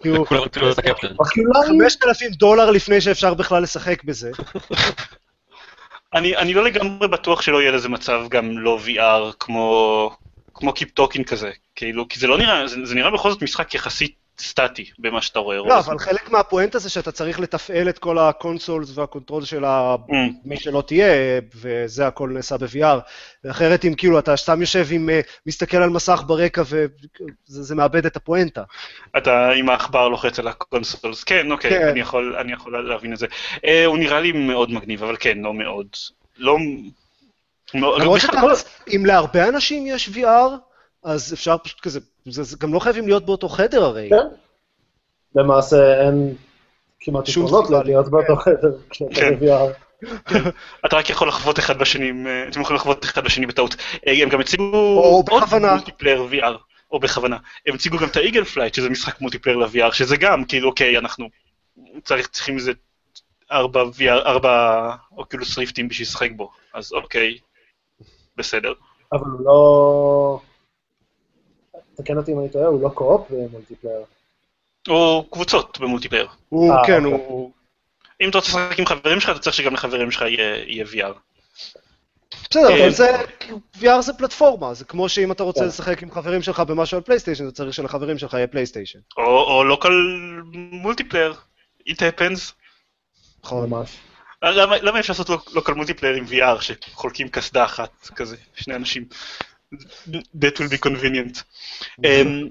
כאילו, כולם רצו לעשות הקפטן. אוקיולרים? 5,000 דולר לפני שאפשר בכלל לשחק בזה. [LAUGHS] אני, אני לא לגמרי בטוח שלא יהיה לזה מצב גם לא VR כמו, כמו Keep Talking כזה, כאילו, כי זה לא נראה, זה, זה נראה בכל זאת משחק יחסית סטטי במה שאתה רואה. לא. אבל חלק מהפואנטה זה שאתה צריך לתפעל את כל ה consoles וה control של ה- Mm. מי שלא תהיה, וזה הכל נעשה ב-VR. ואחרת אם כאילו אתה סתם יושב עם, אה, מסתכל על מסך ברקע וזה זה מאבד את הפואנטה. אתה עם העכבר לוחץ על ה consoles, כן, אוקיי, כן. אני, יכול, אני יכול להבין את זה. אה, הוא נראה לי מאוד מגניב, אבל כן, לא מאוד. לא... למרות בכלל, שאתה, אם להרבה אנשים יש VR, אז אפשר פשוט כזה, זה זה גם לא חייבים להיות באותו חדר הרי. כן. למעשה אין כמעט יתרונות להיות באותו חדר כשאתה כן. ב-VR. אתה רק יכול לחוות אחד בשני, אה, אתם יכולים לחוות אחד בשני בטעות. אה, הם גם הציגו או בכוונה. עוד multiplayer VR, או בכוונה. הם הציגו גם את ה Eagle Flight, שזה משחק multiplayer ל-VR, שזה גם, כאילו, אוקיי, אנחנו צריך, צריכים איזה ארבע VR, ארבע Oculus Rift ים בשביל לשחק בו, אז אוקיי, בסדר. אבל הוא לא... תקן אותי אם אני טועה, הוא לא co-op ב multiplayer. או קבוצות ב multiplayer. הוא, אה, כן, אוקיי. הוא... אם אתה רוצה לשחק עם חברים שלך, אתה צריך שגם לחברים שלך יהיה, VR. בסדר, אה, אבל זה, VR זה פלטפורמה, זה כמו שאם אתה רוצה כן. לשחק עם חברים שלך במשהו על פלייסטיישן, אתה צריך שלחברים שלך יהיה פלייסטיישן. או, או local multiplayer, it happens. נכון. ממש. למה, למה אפשר לעשות local multiplayer עם VR שחולקים קסדה אחת כזה, שני אנשים? That will be convenient. אמ,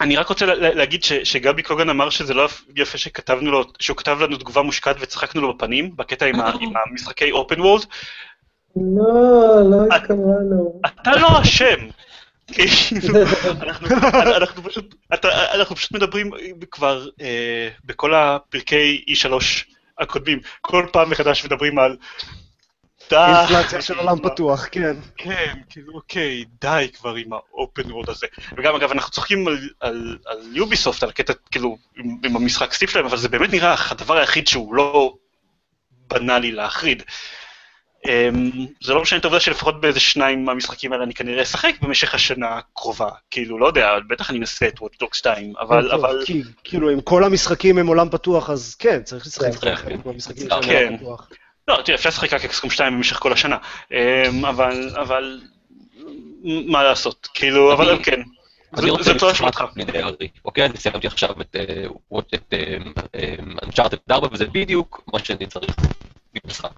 אני רק רוצה לה- לה- להגיד ש, שגבי קוגן אמר שזה לא יפה שכתבנו לו, שהוא כתב לנו תגובה מושקעת וצחקנו לו בפנים, בקטע עם, ה, עם המשחקי open world. לא, לא התכוונו. אתה לא אשם. כאילו, פשוט- אנחנו פשוט מדברים כבר אה, בכל הפרקי E3 הקודמים, כל פעם מחדש מדברים על... די, אינפלציה של עולם פתוח, כן. כן, כאילו, אוקיי, די כבר עם האופן וורד הזה. וגם, אגב, אנחנו צוחקים על, על, על יוביסופט, על הקטע, כאילו, עם, עם המשחק סטיב שלהם, אבל זה באמת נראה הדבר היחיד שהוא לא בנאלי להחריד. Um, זה לא משנה את העובדה שלפחות באיזה שניים מהמשחקים האלה אני כנראה אשחק במשך השנה הקרובה. כאילו, לא יודע, בטח אני אנסה את וואטדוק 2, אבל, אבל... כי, כאילו, אם כל המשחקים הם עולם פתוח, אז כן, צריך לשחק כן. כן. שהם עולם פתוח. לא, תראה, אפשר לשחק רק אקסקום 2 במשך כל השנה. Um, אבל, אבל... מה לעשות? כאילו, אבל כן. אני זה- משחק אשמתך. אוקיי, אני סיימתי עכשיו את אה, את אנצ'ארטד 4 וזה בדיוק מה שאני צריך במשחק.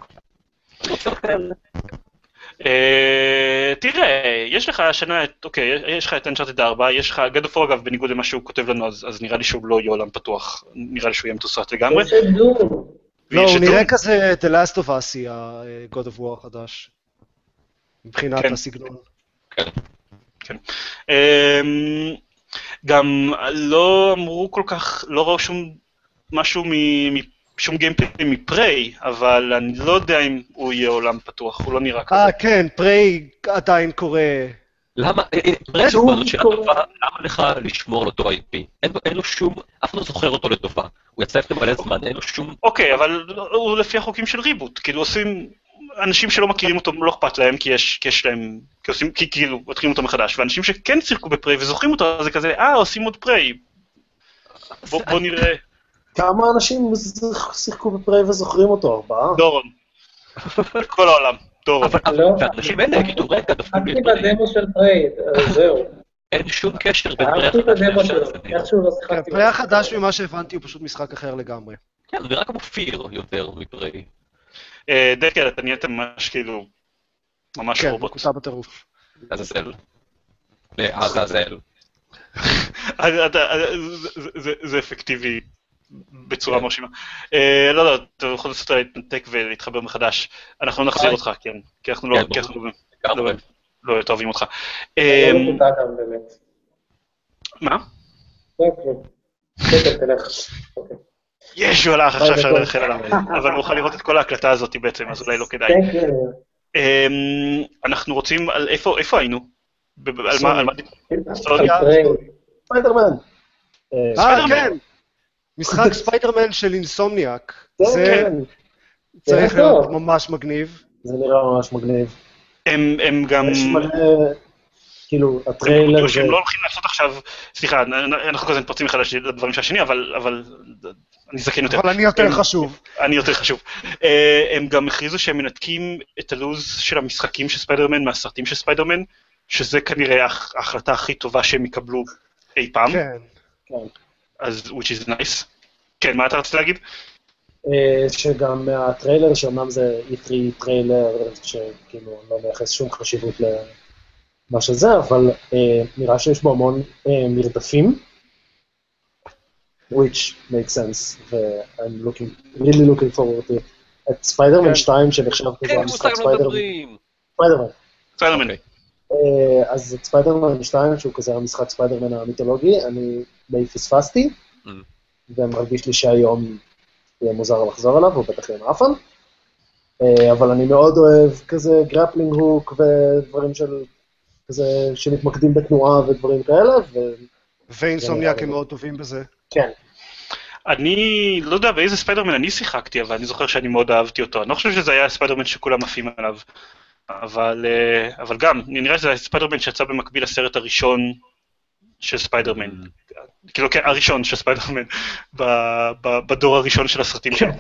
אה, תראה, יש לך השנה את, אוקיי, יש לך את Uncharted 4, יש לך, of War אגב, בניגוד למה שהוא כותב לנו, אז אז נראה לי שהוא לא יהיה עולם פתוח, נראה לי שהוא יהיה מתוסרט לגמרי. לא, הוא נראה. כזה The Last of Us, ה-God of War החדש. מבחינת כן. הסגנון. אמ, גם לא אמרו כל כך, לא ראו שום משהו מ... מ- שום גיימפלי מפריי, אבל אני לא יודע אם הוא יהיה עולם פתוח, הוא לא נראה כזה. אה, כן, פריי עדיין קורה. למה, אה, אה, ברגע למה לך לשמור על אותו IP? אין לו- אין לו שום, אף אחד לא זוכר אותו לטובה. הוא יצא לפני מלא זמן, אין לו שום... אוקיי, אבל הוא לפי החוקים של ריבוט, כאילו עושים, אנשים שלא מכירים אותו לא אכפת להם, כי יש, כי יש להם, כי עושים, כי כאילו מתחילים אותו מחדש, ואנשים שכן שיחקו ב Prey וזוכרים אותו, זה כזה, אה, עושים עוד Prey. בוא, בוא נראה, כמה אנשים שיחקו ב Prey וזוכרים אותו? ארבעה? דורון. [LAUGHS] כל העולם, דורון. אבל אבל- לא. האלה יגידו, רגע, דפקו לי את. בדמו של Prey, אז זהו. אין שום קשר בין את החדש לא כן, שיחקתי. Prey החדש ממה שהבנתי הוא פשוט משחק אחר לגמרי. כן, זה נראה כמו F.E.A.R. יותר מ Prey. אה, דקל, אתה נהיית ממש כאילו, ממש כן, רובוט. בטירוף. לעזאזל. לעזאזל. [LAUGHS] אתה- אתה- זה- זה- זה אפקטיבי בצורה כן. מרשימה. אה, לא, לא, אתה יכול לעשות להתנתק ולהתחבר מחדש. אנחנו נחזיר. אותך, כן. כי אנחנו לא כן, כי אנחנו לא-. לא יותר אוהבים אותך. לא אה. מה? לא. בסדר, תלך. אוקיי. יש, הוא הלך, עכשיו אפשר ללכת עליו. אבל הוא יכול לראות את כל ההקלטה הזאת בעצם, אז אולי לא כדאי. Thank you. אמ, אנחנו רוצים, איפה היינו? על מה? על מה- טריין. ספיידרמן. אה, אה, ספיידרמן. כן. משחק [LAUGHS] ספיידרמן של Insomniac. זה- זה כן, צריך להיות. ממש מגניב. זה נראה ממש מגניב. הם הם גם... כאילו, הטריילר. שהם לא הולכים לעשות עכשיו, סליחה, אנחנו כל הזמן מתפרצים מחדש לדברים של השני, אבל אבל אני זקן יותר. אבל אני יותר הם- חשוב. אני יותר חשוב. אה, הם גם הכריזו שהם מנתקים את הלו"ז של המשחקים של ספיידרמן מהסרטים של ספיידרמן, שזה כנראה ההח- ההחלטה הכי טובה שהם יקבלו אי פעם, כן. כן. אז which is nice. כן, מה אתה רצית להגיד? אה, שגם הטריילר, שאומנם זה E3 טריילר, שכאילו לא מייחס שום חשיבות למה שזה, אבל אה, נראה שיש בו המון אה, מרדפים, which makes sense, ו-I'm looking, really looking forward to it. את ספיידרמן כן. 2 שנחשב כזה כן, המשחק לא ספיידרמן. ספיידרמן. ספיידרמן. אה, אז את ספיידרמן 2, שהוא כזה המשחק ספיידרמן המיתולוגי, אני די פספסתי, Mm. ומרגיש לי שהיום יהיה מוזר לחזור אליו, הוא בטח יהיה מעפן. אה, אבל אני מאוד אוהב כזה grappling hook ודברים של, כזה, שמתמקדים בתנועה ודברים כאלה, ו Insomniac הם מאוד טובים בזה. וכן, אני לא יודע באיזה ספיידרמן אני שיחקתי, אבל אני זוכר שאני מאוד אהבתי אותו. אני לא חושב שזה היה ספיידרמן שכולם עפים עליו. אבל, אה, אבל גם, נראה שזה ספיידרמן שיצא במקביל לסרט הראשון של ספיידרמן. כאילו, כן, הראשון של ספיידרמן, ב- ב- בדור הראשון של הסרטים שלו.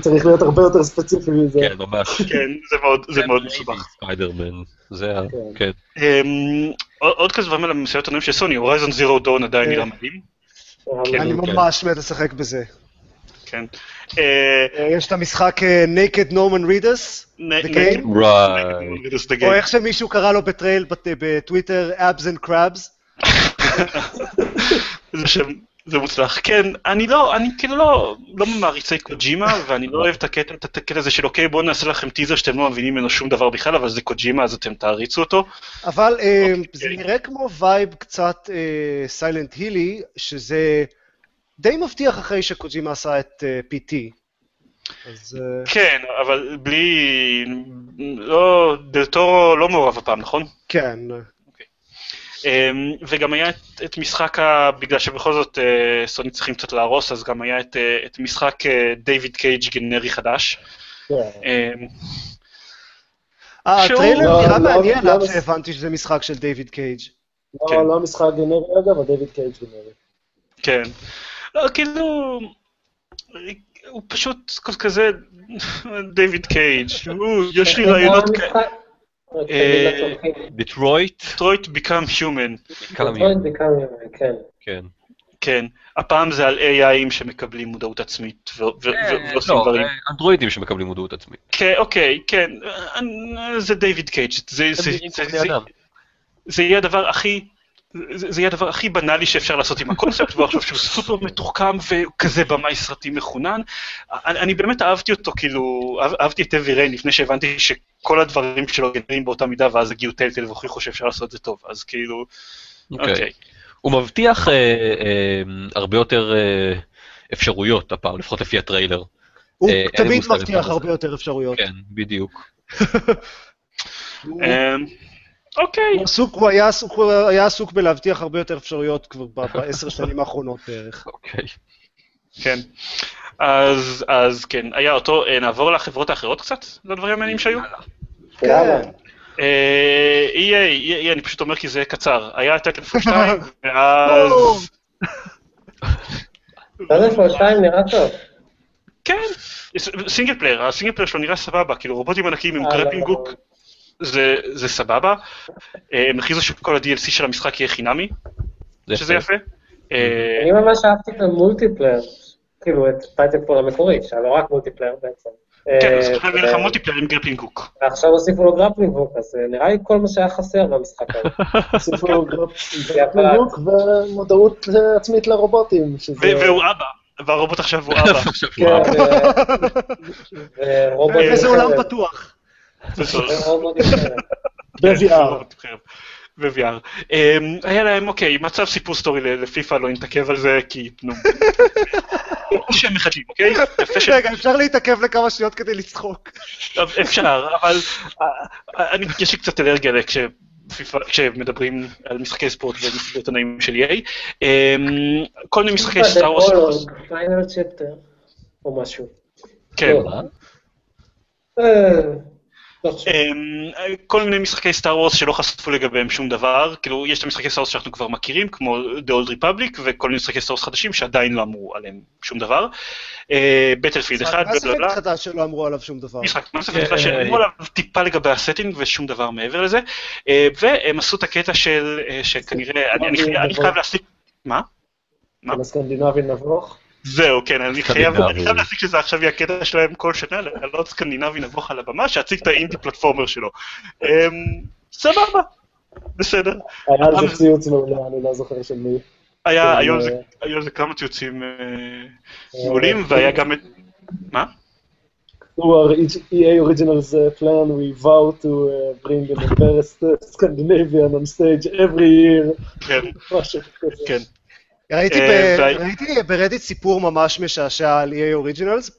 צריך להיות הרבה יותר ספציפי מזה. כן, ממש. כן, זה מאוד, זה מאוד מסובך. ספיידרמן. זה ה... כן. כן. אמ, עוד כזה דברים על המסיבת עיתונאים של סוני, Horizon Zero Dawn עדיין נראה מדהים. כן, אני כן. ממש מת לשחק בזה. כן. אה, אה, יש את המשחק אה, Naked Norman Reedus, The Game? או. איך שמישהו קרא לו בטרייל בת- בטוויטר, Abs and Crabs. זה שם, זה מוצלח. כן, אני לא, אני כאילו לא, לא ממעריצי קוג'ימה, ואני לא אוהב את הקטע, את הקטע הזה של אוקיי, בואו נעשה לכם טיזר שאתם לא מבינים ממנו שום דבר בכלל, אבל זה קוג'ימה, אז אתם תעריצו אותו. אבל אה, אוקיי. זה נראה כמו vibe קצת Silent Hill י, שזה די מבטיח אחרי שקוג'ימה עשה את אה, PT. אז אה, כן, אבל בלי, לא, דל טורו לא מעורב הפעם, נכון? כן. אמ, וגם היה את, את משחק, ה, בגלל שבכל זאת אה, סוני צריכים קצת להרוס, אז גם היה את, אה, את משחק אה, דיוויד קייג' גנרי חדש. כן. אמ, אה, הטריילר לא, נראה לא, מעניין לא עד שהבנתי שזה משחק של דיוויד קייג'. כן. לא, לא המשחק גנרי אגב, אבל דיוויד קייג' גנרי. כן. לא, כאילו, הוא פשוט כזה, [LAUGHS] דיוויד קייג', יש לי רעיונות כאלה. דיטרויט? Detroit Become Human, Detroit Become Human, כן. כן. כן. הפעם זה על AI ים שמקבלים מודעות עצמית ו- ועושים לא, דברים. אה, אנדרואידים שמקבלים מודעות עצמית. כן, אוקיי, כן, אה, זה דיוויד קייג'. זה יהיה הדבר הכי... זה זה יהיה הדבר הכי בנאלי שאפשר לעשות עם הקונספט, והוא עכשיו שהוא סופר מתוחכם וכזה במאי סרטים מחונן. אני, אני באמת אהבתי אותו, כאילו, אהב- אהבתי את אבי ריין לפני שהבנתי שכל הדברים שלו גנרים באותה מידה, ואז הגיעו טלטל והוכיחו שאפשר לעשות את זה טוב, אז כאילו, אוקיי. אוקיי. הוא מבטיח אה, אה, הרבה יותר אה, אפשרויות הפעם, לפחות לפי הטריילר. הוא אה, תמיד מבטיח הרבה. יותר אפשרויות. כן, בדיוק. [LAUGHS] אוקיי, הוא עסוק- הוא היה עסוק- הוא היה עסוק בלהבטיח הרבה יותר אפשרויות כבר בעשר שנים האחרונות בערך. אוקיי. כן. אז, אז כן, היה אותו, אה, נעבור לחברות האחרות קצת, לדברים המעניינים שהיו. יאללה. אה, EA, EA, אני פשוט אומר כי זה קצר. היה Titanfall 2, [LAUGHS] ואז... Titanfall 2 נראה טוב. כן, single player, ה single player שלו נראה סבבה, כאילו רובוטים ענקיים עם אה, grappling hook, זה זה סבבה. אה, הם הכריזו שכל ה-DLC של המשחק יהיה חינמי, שזה יפה. אה, אני ממש אהבתי את ה multiplayer, כאילו את Titanfall המקורי, שהיה לו רק multiplayer בעצם. כן, אה, אז עכשיו יהיה לך multiplayer עם grappling hook. ועכשיו הוסיפו לו grappling hook, אז אה, נראה לי כל מה שהיה חסר במשחק הזה. [LAUGHS] הוסיפו grappling [LAUGHS] ומודעות עצמית לרובוטים, והוא אבא, והרובוט עכשיו הוא [LAUGHS] אבא. כן, עם עולם. פתוח. עם חרב. ב-VR. ב-VR. אמ, היה להם, אוקיי, מצב סיפור סטורי לפיפא, לא נתעכב על זה, כי, נו. או [LAUGHS] שהם מחדשים, אוקיי? יפה ש... רגע, אפשר להתעכב לכמה שניות כדי לצחוק. אפשר, אבל אה, אה, אני, יש לי קצת אלרגיה כשפיפ"א- כשמדברים על משחקי ספורט ועיתונאים של EA. אמ, כל מיני משחקי סטאר וורס, פיינל צ'פטר, או משהו. כן, אה. אמ, כל מיני משחקי סטאר וורס שלא חשפו לגביהם שום דבר, כאילו יש את המשחקי סטאר וורס שאנחנו כבר מכירים, כמו The Old Republic, וכל מיני משחקי סטאר וורס חדשים שעדיין לא אמרו עליהם שום דבר. בטלפילד אחד, מה בלה בלה. ספק חדש שלא אמרו עליו שום דבר. משחק מה זה כן. בכלל שאמרו עליו טיפה לגבי הסטינג ושום דבר מעבר לזה אה, והם עשו את הקטע של אה, שכנראה אני- אני חי- אני חייב להסיק מה? מה? של הסקנדינבי נבוך. זהו כן אני חייב סקנדינבי. אני חייב להסיק שזה עכשיו יהיה הקטע שלהם כל שנה לעלות סקנדינבי נבוך על הבמה שיציג את האינדי פלטפורמר שלו. אמ, סבבה בסדר היה על אבל- זה ציוץ מעולה, אני לא זוכר של מי. היה היו על זה- אה, זה כמה ציוצים אה, מעולים והיה גם את מה? through our EA Originals uh, plan, we vow to uh, bring an embarrassed uh, Scandinavian on stage every year. כן. כן ראיתי, אה, ב... והי- ראיתי ברדיט סיפור ממש משעשע על EA Originals,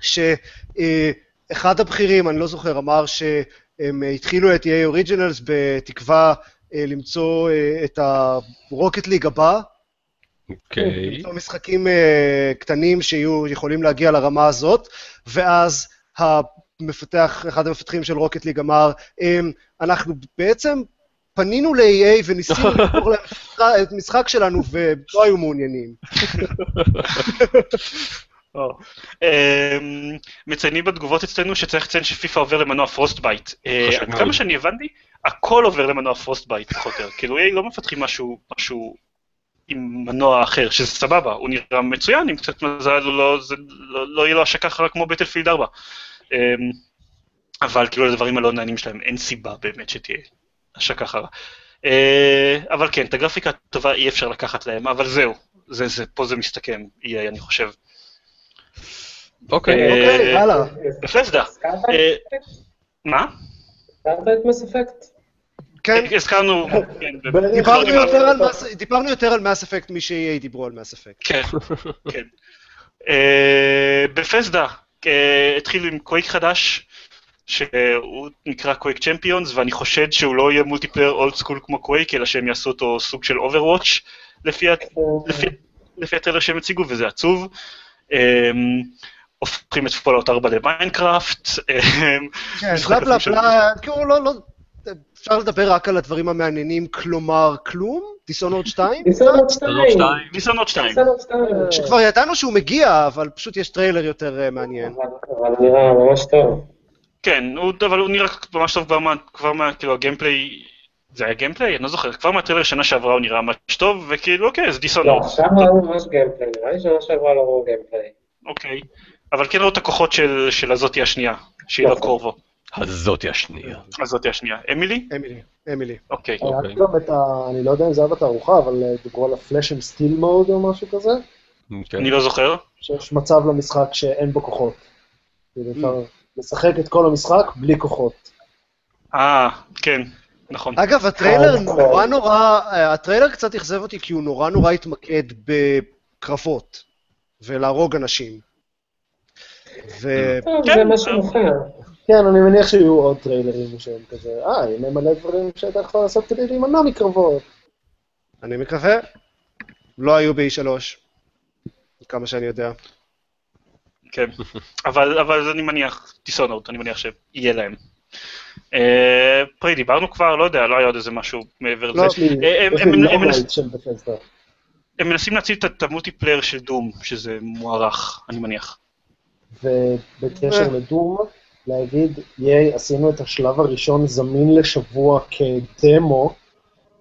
שאחד הבכירים, אני לא זוכר, אמר שהם התחילו את EA Originals בתקווה אה, למצוא אה, את הרוקט ליג הבא, אוקיי. למצוא משחקים אה, קטנים שיהיו יכולים להגיע לרמה הזאת, ואז המפתח, אחד המפתחים של רוקט ליג אמר, "אמ, אנחנו בעצם פנינו ל-EA וניסינו [LAUGHS] למכור להם את המשחק שלנו ולא היו מעוניינים. [LAUGHS] אמ, מציינים בתגובות אצלנו שצריך לציין שפיפ"א עובר למנוע Frostbite. אה, עד. כמה שאני הבנתי, הכל עובר למנוע Frostbite פחות או יותר. כאילו, EA לא מפתחים משהו, משהו עם מנוע אחר, שזה סבבה, הוא נראה מצוין, עם קצת מזל, לא, זה, לא, לא יהיה לו השקה חרא כמו Battlefield 4. אמ, אבל כאילו לדברים הלא נענים שלהם אין סיבה באמת שתהיה השקה חרה. אה, אבל כן, את הגרפיקה הטובה אי אפשר לקחת להם, אבל זהו, זה, זה, פה זה מסתכם, EA, אני חושב. אוקיי. אה, אוקיי, הלאה. בפסדה. הזכרת אה, מה? הזכרת את מס אפקט? כן, הזכרנו, [LAUGHS] כן, דיברנו יותר על- על Mass- דיברנו יותר על מס אפקט מ-EA דיברו על מס אפקט. כן, [LAUGHS] כן. Bethesda, התחיל עם קווייק חדש, שהוא נקרא Quake Champions, ואני חושד שהוא לא יהיה multiplayer old school כמו קווייק, אלא שהם יעשו אותו סוג של Overwatch לפי לפי- לפי הטריילר שהם הציגו, וזה עצוב. אמ, הופכים את Fallout 4 למיינקראפט. אמ, כן, בלה בלה בלה, כאילו לא, לא, אפשר לדבר רק על הדברים המעניינים, כלומר כלום? Dishonored 2? Dishonored סטנדרט 2. 2. Dishonored 2. Dishonored 2. שכבר ידענו שהוא מגיע, אבל פשוט יש טריילר יותר אה, מעניין. אבל נראה ממש טוב. כן, הוא, אבל הוא נראה ממש טוב כבר מה, כבר מה, כאילו ה gameplay, זה היה gameplay? אני לא זוכר, כבר מהטריילר שנה שעברה הוא נראה ממש טוב, וכאילו אוקיי, זה לא, Dishonored, עכשיו ראו ממש gameplay, נראה לי שנה שעברה לא ראו gameplay. אוקיי. אבל כן ראו את הכוחות של, של הזאתי השנייה, שהיא לא. קורבו. הזאתי השנייה. הזאתי השנייה. אמילי? אמילי, אמילי. אוקיי. היה אוקיי. גם את ה... אני לא יודע אם זה היה בתערוכה, אבל אה, דיברו על הפלאש עם סטיל מוד או משהו כזה, אוקיי. אני לא זוכר. שיש מצב למשחק שאין בו כוחות. לשחק את כל המשחק בלי כוחות. אה, כן, נכון. אגב, הטריילר אה, נורא נורא, אה, הטריילר קצת אכזב אותי כי הוא נורא נורא התמקד בקרבות ולהרוג אנשים. ו... כן, זה משהו. אחר. כן, אני מניח שיהיו עוד טריילרים שהם כזה, אה, הנה מלא דברים שאתה יכול לעשות כדי להימנע מקרבות. אני מקווה. לא היו ב-E3, כמה שאני יודע. כן. אבל, אבל אני מניח, דיסונורד, אני מניח שיהיה להם. אה, פרי, דיברנו כבר, לא יודע, לא היה עוד איזה משהו מעבר לא, לזה. יש לי אה, הם- מנסים להציב את- המולטיפלייר של דום, שזה מוערך, אני מניח. ובקשר לדום, להגיד, ייי, עשינו את השלב הראשון זמין לשבוע כדמו.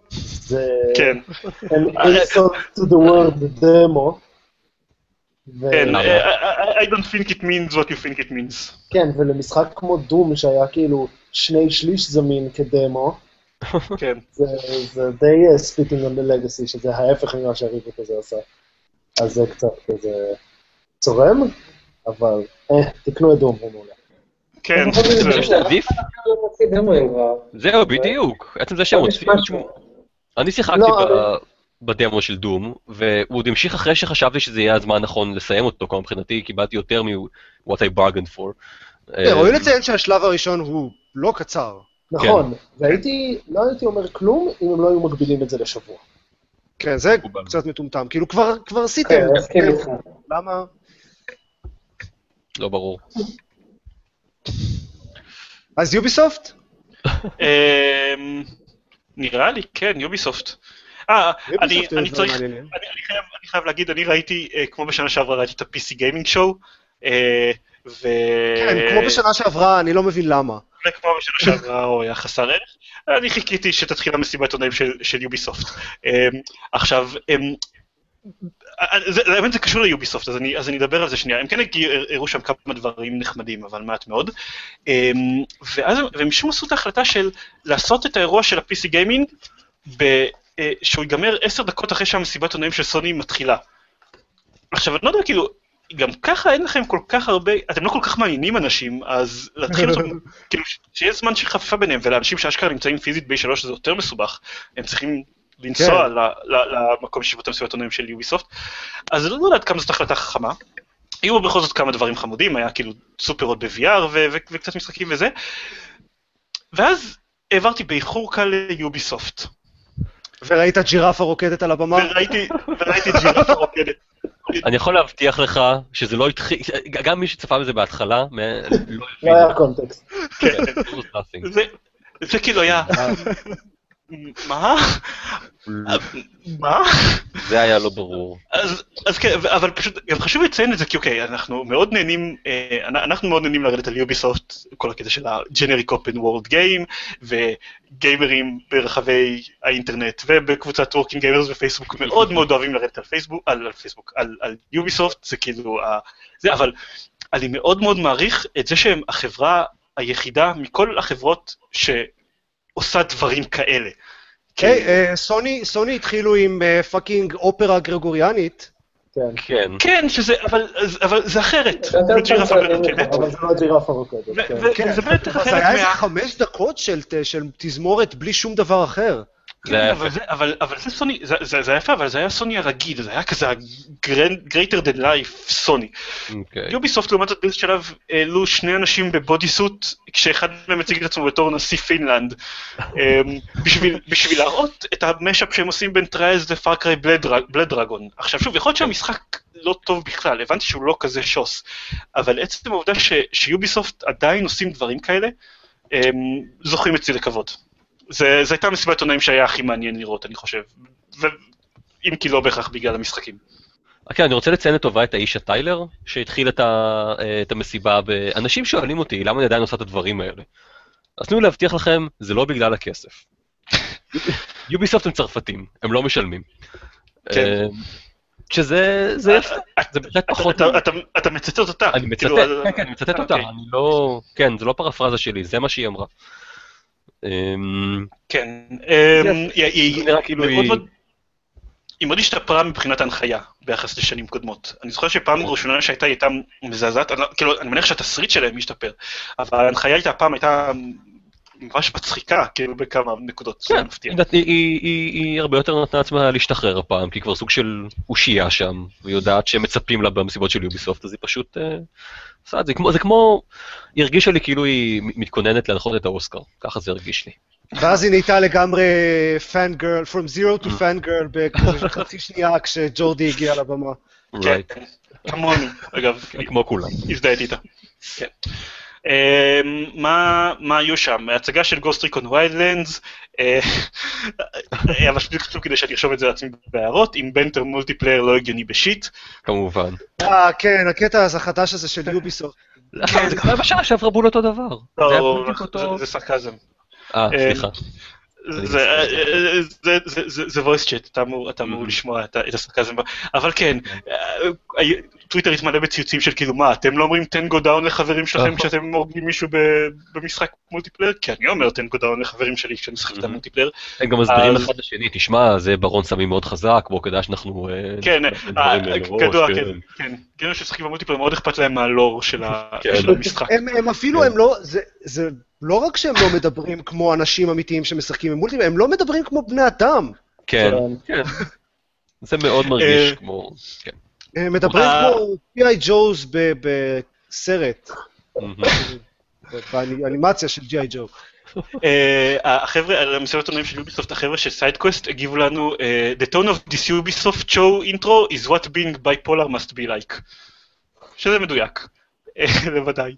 זה כן, an insult to the word demo. ו- כן? אה, I don't think it means what you think it means. כן, ולמשחק כמו Doom, שהיה כאילו שני שליש זמין כדמו, כן. זה, זה די spitting on the legacy, שזה ההפך ממה שה reboot הזה עשה. אז זה קצת כזה צורם, אבל אה, תקנו את Doom, הוא מעולה. כן. לא. זהו, בדיוק. עצם זה שהם רוצים... משהו. אני שיחקתי לא, ב- בדמו של דום, והוא עוד המשיך אחרי שחשבתי שזה יהיה הזמן הנכון לסיים אותו, כלומר מבחינתי קיבלתי יותר מ-what I bargained for. כן, אה, ראוי לציין שהשלב הראשון הוא לא קצר. נכון, והייתי, לא הייתי אומר כלום אם הם לא היו מגבילים את זה לשבוע. כן, זה. קצת מטומטם. כאילו, כבר עשיתם. כן. למה? לא ברור. אז יוביסופט? אמ, נראה לי, כן, יוביסופט. אה, אני אני צריך. אני אני חייב אני חייב להגיד, אני ראיתי, אה, כמו בשנה שעברה, ראיתי את ה-PC גיימינג שואו, אה, ו... כן, כמו בשנה שעברה, אני לא מבין למה. וכמו בשנה שעברה הוא היה חסר ערך, אני חיכיתי שתתחיל המסיבת עונאים של, של יוביסופט. Um, עכשיו, זה, האמת זה קשור ליוביסופט, אז אני, אז אני אדבר על זה שנייה. הם כן הראו שם כמה דברים נחמדים, אבל מעט מאוד. Um, ואז הם- משום עשו את ההחלטה של לעשות את האירוע של ה-PC גיימינג, uh, שהוא ייגמר עשר דקות אחרי שהמסיבת עונאים של סוני מתחילה. עכשיו, אני לא יודע, כאילו, גם ככה אין לכם כל כך הרבה, אתם לא כל כך מעניינים אנשים, אז להתחיל אותו, [LAUGHS] כאילו, ש- שיש זמן של חפיפה ביניהם, ולאנשים שאשכרה נמצאים פיזית ב-3 זה יותר מסובך, הם צריכים לנסוע כן. ל- ל- למקום ישיבות המסיבת עונאים של יוביסופט, אז לא יודעת כמה זאת החלטה חכמה. היו בכל זאת כמה דברים חמודים, היה כאילו סופרות ב-VR ו- ו- וקצת משחקים וזה, ואז העברתי באיחור קל ליוביסופט, וראית ג'ירפה רוקדת על הבמה? וראיתי וראיתי ג'ירפה רוקדת. אני יכול להבטיח לך שזה לא התחיל, גם מי שצפה בזה בהתחלה, לא לא היה קונטקסט. כן, nothing. זה- זה כאילו היה, מה? מה? זה היה לא ברור. אז, אז כן, אבל פשוט, גם חשוב לציין את זה, כי אוקיי, אנחנו מאוד נהנים, אה, אנ- אנחנו מאוד נהנים לרדת על יוביסופט, כל הקטע של ה-Generic Open World Game, וגיימרים ברחבי האינטרנט, ובקבוצת Working Gamers בפייסבוק, מאוד מאוד אוהבים לרדת על פייסבוק, על, על פייסבוק, על, על יוביסופט, זה כאילו, זה, אבל אני מאוד מאוד מעריך את זה שהם החברה היחידה מכל החברות שעושה דברים כאלה. אה, סוני סוני התחילו עם אה, fucking אופרה גרגוריאנית. כן. כן. כן, שזה, אבל, אבל זה אחרת. זה יותר לא. אבל זה לא ג'ירפה רוקדת, כן. כן, זה בטח אבל זה אחרת היה איזה מה... חמש דקות ת- של תזמורת בלי שום דבר אחר. כן. אבל זה- אבל אבל זה סוני, זה- זה זה היה יפה, אבל זה היה סוני הרגיל, זה היה כזה ה-greater than life סוני. אוקיי. יוביסופט לעומת זאת באיזה שלב העלו שני אנשים ב body suit, כשאחד מהם הציג את עצמו בתור נשיא פינלנד, אמ, בשביל [LAUGHS] בשביל להראות את ה mashup שהם עושים בין Trials ל Far Cry Blood Dragon. עכשיו שוב, יכול להיות שהמשחק לא טוב בכלל, הבנתי שהוא לא כזה שוס, אבל עצם העובדה שיוביסופט עדיין עושים דברים כאלה, אמ, זוכים אצלי לכבוד. זה זה הייתה מסיבת עיתונאים שהיה הכי מעניין לראות, אני חושב. ו- אם כי לא בהכרח בגלל המשחקים. כן, אני רוצה לציין לטובה את האיש הטיילר, שהתחיל את, ה, את המסיבה ב... אנשים שואלים אותי, למה אני עדיין עושה את הדברים האלה? אז תנו להבטיח לכם, זה לא בגלל הכסף. [LAUGHS] יוביסופט הם צרפתים, הם לא משלמים. כן. אה, שזה זה יפה, זה בהחלט פחות... אתה- מצטט אותה. אני מצטט, כאילו, כן, כן, אני מצטט אותה, אוקיי. אני לא... כן, זה לא פרפרזה שלי, זה מה שהיא אמרה. אמ, כן. אמ, היא- כאילו מאוד היא- מאוד- השתפרה מבחינת ההנחיה ביחס לשנים קודמות. אני זוכר שפעם ראשונה שהייתה היא הייתה מזעזעת, לא- כאילו, אני מניח שהתסריט שלהם השתפר, אבל ההנחיה הייתה הפעם הייתה ממש מצחיקה, כאילו בכמה נקודות, זה כן, מפתיע. היא היא- היא- היא היא הרבה יותר נתנה לעצמה להשתחרר הפעם, כי היא כבר סוג של אושייה שם, והיא יודעת שהם מצפים לה במסיבות של יוביסופט, אז היא פשוט אה, עושה את זה. כמו- זה כמו, היא הרגישה לי כאילו היא מתכוננת להנחות את האוסקר, ככה זה הרגיש לי. ואז היא נהייתה לגמרי fan girl, From Zero to Fan Girl בכזה חצי שנייה כשג'ורדי הגיע לבמה. כן. כמוני, אגב, כמו כולם. הזדהיתי איתה. אמ, מה מה היו שם? הצגה של גוסט ריקון ויילדלנדס, אה, אבל פשוט חשוב כדי שאני ארשום את זה לעצמי בהערות, עם banter מולטיפלייר לא הגיוני בשיט. כמובן. אה, כן, הקטע הזה החדש הזה של יוביסופט. אבל זה כבר בשעה שעברה בול אותו דבר. זה לא, זה-. זה סרקזם. אה, אה, סליחה. זה- מצטער. אה, זה- voice chat, אתה אמור Mhm. לשמוע את הסרקזם. אבל כן, אה, טוויטר התמלא בציוצים של כאילו מה, אתם לא אומרים tango down לחברים שלכם נכון. כשאתם הורגים מישהו במשחק מולטיפלייר? כי אני אומר tango down לחברים שלי כשאני משחק את Mhm. המולטיפלייר. הם גם מסבירים אחד לשני, תשמע, זה ברון סמים מאוד חזק, בוא כדאי שאנחנו... אה, כן, אה, כדוע, כן. כן, כן. כאילו שמשחקים במולטיפלייר מאוד אכפת להם מהלור של כן. המשחק. הם, אפילו, הם לא, זה לא רק שהם לא מדברים כמו אנשים אמיתיים שמשחקים במולטיפלייר, הם לא מדברים כמו בני אדם. כן, כן. זה מאוד מרגיש אה, כמו... כן. הם מדברים אה. כמו G.I. ג'ו ב- בסרט. באנימציה של G.I. ג'ו. אה, החבר'ה, על המסיבת עיתונאים של יוביסופט, החבר'ה של סיידקווסט הגיבו לנו, אה, The tone of this Ubisoft show intro is what being bipolar must be like. שזה מדויק, אה, בוודאי.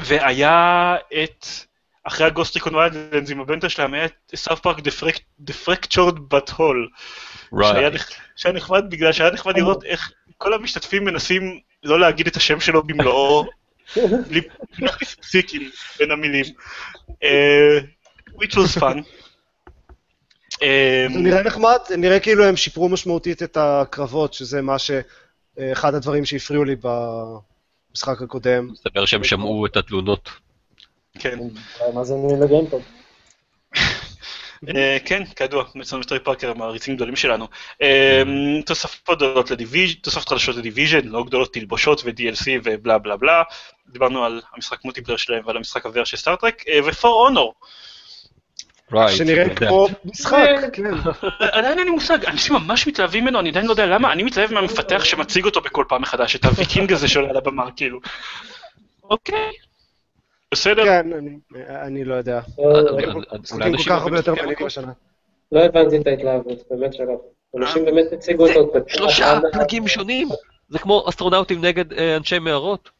אה, והיה את, אחרי הגוסט ריקון ויילדנס עם ה banter שלהם, היה את סאות' פארק The Fractured But Whole. שהיה נחמד בגלל שהיה נחמד לראות איך כל המשתתפים מנסים לא להגיד את השם שלו במלואו, [LAUGHS] בלי להכניס פסיקים בין המילים. אה, which was fun. אה, זה נראה נחמד, זה נראה כאילו הם שיפרו משמעותית את הקרבות, שזה מה ש... אה, אחד הדברים שהפריעו לי במשחק הקודם. מסתבר שהם שמעו את התלונות. כן, מאזינים לגיימפוד? אה, כן, כידוע, מאט סטון וטרי פארקר מעריצים גדולים שלנו. אה, תוספות גדולות לדיוויז'ן, תוספות חדשות לדיוויז'ן, לא גדולות תלבושות ו-DLC ובלה בלה בלה. דיברנו על המשחק מולטיפלייר שלהם ועל המשחק הוור של סטארטרק, ו-For Honor. Right. שנראה. כמו משחק, [LAUGHS] כן. עדיין אין לי מושג, אנשים ממש מתלהבים ממנו, אני עדיין לא יודע למה, אני מתלהב מהמפתח שמציג אותו בכל פעם מחדש, את הוויקינג הזה שעולה על הבמה, כאילו. אוקיי, בסדר. כן, אני- לא יודע. אה, לא, אולי משחקים כל אנשים כך הרבה יותר מעניינים מקום. השנה. לא הבנתי את ההתלהבות, באמת שלא. אנשים באמת הציגו אותו. שלושה פלגים שונים, זה כמו אסטרונאוטים נגד אה, אנשי מערות.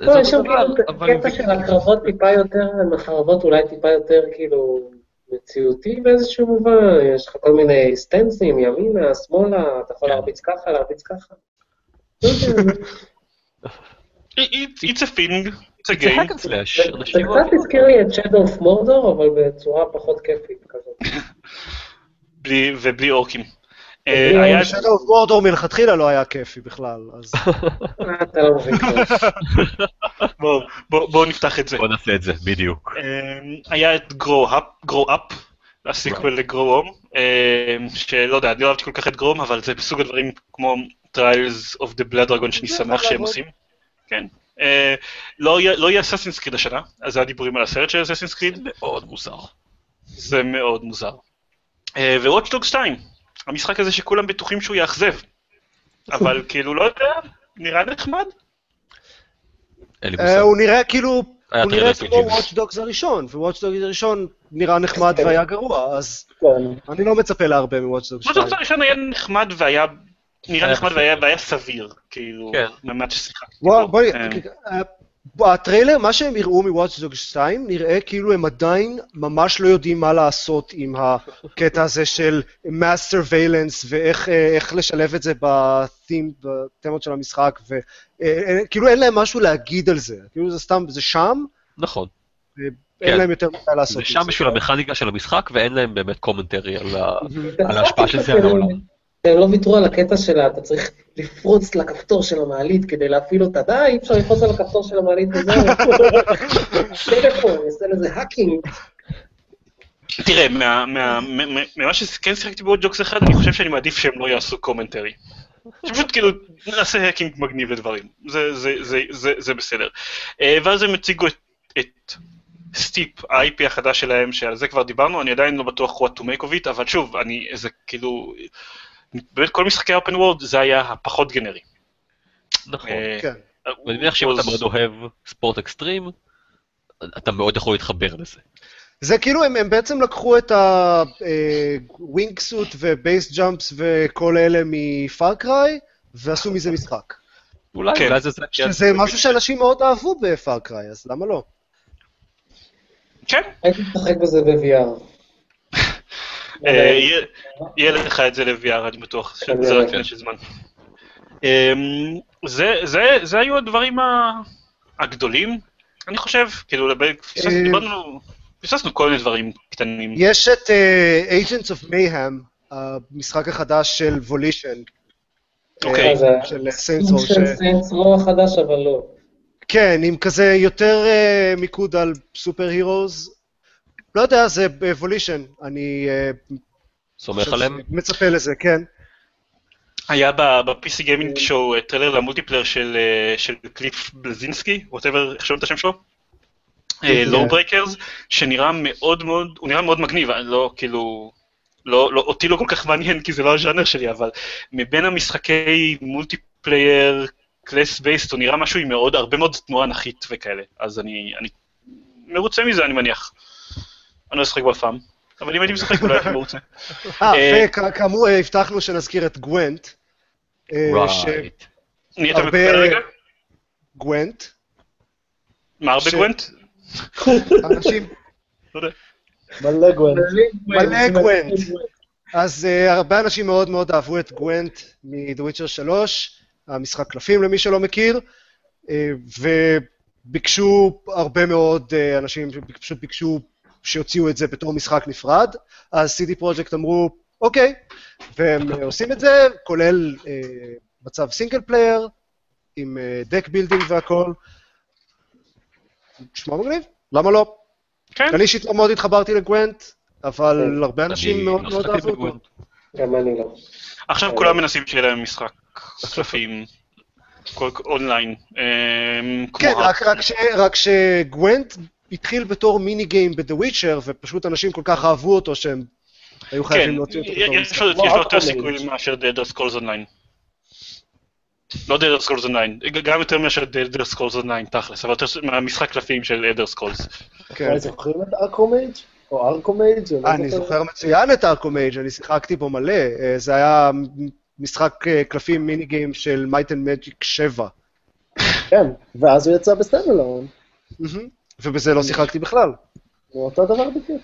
לא, יש שם כאילו קטע של הקרבות טיפה יותר, הם החרבות אולי טיפה יותר כאילו מציאותי באיזשהו מובן, יש לך כל מיני סטנסים, ימינה, שמאלה, אתה יכול כן. להרביץ ככה, להרביץ ככה. לא It's a thing, it's a זה game. זה- קצת הזכיר לי את Shadow of Mordor, אבל בצורה פחות כיפית כזאת. [LAUGHS] בלי- ובלי אורקים. אה. Shadow of Mordor מלכתחילה לא היה כיפי בכלל, אז... אה, [LAUGHS] אתה לא מבין [LAUGHS] כלום. בואו- בואו בואו נפתח את זה. בוא נעשה את זה, בדיוק. אה, היה את grow up, grow up, הסיקוול לגרו הום, שלא יודע, אני לא אהבתי כל כך את גרו הום, אבל זה בסוג הדברים כמו Trials of the Blood Dragon שאני זה שמח שהם. עושים. כן. אה, לא יהיה- לא אססינס קריד השנה, אז זה הדיבורים על הסרט של אססינס קריד, מאוד מוזר. זה מאוד מוזר. אה, ו-Watch Dogs 2, המשחק הזה שכולם בטוחים שהוא יאכזב, אבל [LAUGHS] כאילו, לא יודע, נראה נחמד. אה. הוא נראה כאילו, הוא טריילר נראה כמו. Watch Dogs הראשון, ו-Watch Dogs הראשון נראה נחמד והיה גרוע, אז כן. אני לא מצפה להרבה מ-Watch Dogs Watch 2. Dogs הראשון היה נחמד והיה, נראה היה נחמד. והיה סביר, כאילו, כן. ממש ששיחקתי אה, אה, הטריילר, מה שהם הראו מ-Watch Dogs 2, נראה כאילו הם עדיין ממש לא יודעים מה לעשות עם הקטע הזה של mass surveillance ואיך אה, לשלב את זה בתים, בתמות של המשחק, וכאילו אין להם משהו להגיד על זה, כאילו זה סתם, זה שם, נכון. אין כן. להם יותר מדי לעשות זה שם בשביל המכניקה של המשחק, ואין להם באמת קומנטרי על ה... על ההשפעה של זה על העולם. הם לא ויתרו על הקטע שלה, אתה צריך לפרוץ לכפתור של המעלית כדי להפעיל אותה, די, אי אפשר לפרוץ על הכפתור של המעלית וזהו. טלפון, עושה לזה hacking. תראה, מה- מה- מה- מה- ממה שכן שיחקתי ב-Watch Dogs אחד, אני חושב שאני מעדיף שהם לא יעשו commentary. שפשוט כאילו נעשה hacking מגניב לדברים, זה- בסדר. אה, ואז הם הציגו את סטיפ, ה-IP החדש שלהם, שעל זה כבר דיברנו, אני עדיין לא בטוח what to make of it, אבל שוב, אני, זה כאילו, באמת כל משחקי ה open world זה היה הפחות גנרי. נכון. אה, כן. ואני מניח שאם אתה מאוד אוהב ספורט אקסטרים, אתה מאוד יכול להתחבר לזה. זה כאילו הם, הם בעצם לקחו את ה wingsuit ו base jumps וכל אלה מ-Far Cry, ועשו מזה משחק. אולי, כן. אולי זה זה... שזה משהו שאנשים מאוד אהבו ב-Far Cry, אז למה לא? כן, הייתי משחק בזה ב-VR. אה, יהיה- יהיה לך את זה ל-VR, אני בטוח, שזה רק עניין של זמן. אמ, זה- זה זה היו הדברים הגדולים, אני חושב, כאילו, שדיברנו, פספסנו כל מיני דברים קטנים. יש את אה, Agents of Mayhem, המשחק החדש של Volition. אוקיי. אה, זה של סוג סיינטרו. של Saints Row החדש, אבל לא. כן, עם כזה יותר מיקוד על super heroes. לא יודע, זה Volition, אני אה, סומך עליהם? מצפה לזה, כן. היה ב-PC Gaming Show טריילר למולטיפלייר של אה, של קליף בלזינסקי, whatever, איך שאומרים את השם שלו? LawBreakers, שנראה מאוד מאוד, הוא נראה מאוד מגניב, אני לא כאילו, לא, לא, אותי לא כל כך מעניין כי זה לא הז'אנר שלי, אבל מבין המשחקי מולטיפלייר class based, הוא נראה משהו עם מאוד, הרבה מאוד תנועה אנכית וכאלה, אז אני, אני מרוצה מזה אני מניח. אני לא אשחק בו אף פעם, אבל אם הייתי משחק אולי הייתי מרוצה. אה, אה, וכאמור אה, הבטחנו שנזכיר את גוונט. אה, רייט. נהיית הרבה- מקובל רגע? שגוונט, מה הרבה גוונט? אנשים, לא. מלא גוון. מלא גוונט. אז uh, הרבה אנשים מאוד מאוד אהבו את גוונט Witcher 3, המשחק קלפים למי שלא מכיר, וביקשו הרבה מאוד אנשים, פשוט ביקשו שיוציאו את זה בתור משחק נפרד, אז CD פרויקט אמרו, אוקיי, והם uh, עושים את זה, כולל uh, מצב single player, עם deck building והכל. נשמע מגניב, למה לא? כן. אני אישית לא מאוד התחברתי לגוונט, אבל הרבה אנשים אני מאוד לא מאוד אהבו אותו. גם אני לא. עכשיו כולם מנסים שיהיה להם משחק קלפים אונליין. כמו כן, רק ש Gwent התחיל בתור mini game ב-The Witcher, ופשוט אנשים כל כך אהבו אותו שהם היו כן, חייבים להוציא אותו בתור יש משחק. לו יש לו כמו יותר Aquaman. סיכויים מאשר Elder Scrolls Online. לא Elder Scrolls Online, גם יותר מאשר Elder Scrolls Online תכלס, אבל יותר מהמשחק קלפים של Elder Scrolls. כן. זוכרים את Arcomage? או Arcomage? לא אני זוכר מצוין את Arcomage, אני שיחקתי בו מלא. אה, זה היה משחק אה, קלפים mini game של Might and Magic 7. כן, ואז הוא יצא ב standalone. ובזה לא שיחקתי בכלל. זה אותו דבר בדיוק.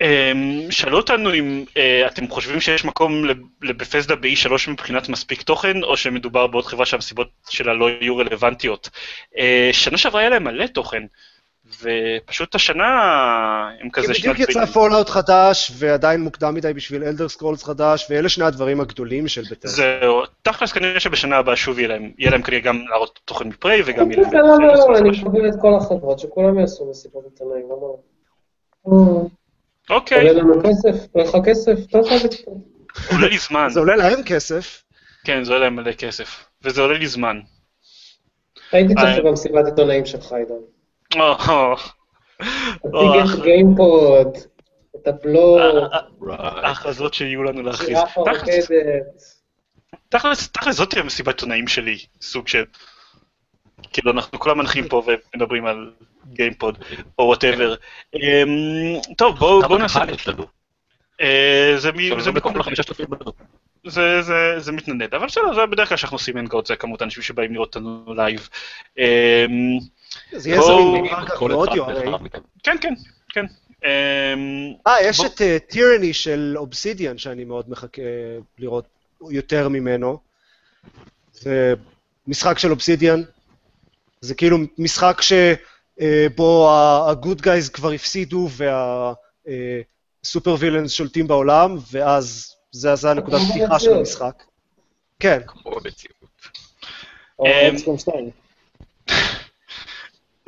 אמ, שאלו אותנו אם אה, אתם חושבים שיש מקום ל Bethesda ב-E3 מבחינת מספיק תוכן, או שמדובר בעוד חברה שהמסיבות שלה לא יהיו רלוונטיות. אה, שנה שעברה היה להם מלא תוכן, ופשוט השנה הם כי כזה בדיוק יצא. Fallout חדש, ועדיין מוקדם מדי בשביל Elder Scrolls חדש, ואלה שני הדברים הגדולים של Bethesda. זהו, תכלס כנראה שבשנה הבאה שוב יהיה להם, יהיה להם כנראה גם להראות תוכן מ Prey וגם יהיה להם... למה לא? אני מקבל את כל החברות, שכולם יעשו מסיבות עיתונאים, למה לא? עולה אוקיי, לנו כסף, עולה לך כסף, אתה יכול לצפות. עולה לי זמן, זה עולה להם כסף. כן, זה עולה להם מלא כסף, וזה עולה לי זמן. הייתי אה, צופה במסיבת עיתונאים שלך, עידן. את גיימפוד, את הבלוג, right. ההכרזות שיהיו לנו להכריז. תכלס. תכלס, זאת תהיה מסיבת עיתונאים שלי, סוג של... כאילו, אנחנו כולם מנחים פה ומדברים על גיימפוד, או whatever. טוב, בואו נעשה... אה, זה מתנדנד, אבל בסדר, זה בדרך כלל שאנחנו עושים Hangouts, זה כמות האנשים שבאים לראות אותנו לייב. אמ, זה יהיה זמין כל אחד באודיו הרי. כן, כן, כן. אמ, אה, יש את טירני של אובסידיאן, שאני מאוד מחכה לראות יותר ממנו. זה משחק של אובסידיאן. זה כאילו משחק שבו הגוד גייז כבר הפסידו והסופר וילאנס שולטים בעולם, ואז זה זה הנקודת פתיחה של. המשחק. כן, כמו במציאות. או אמ, אקסקום 2.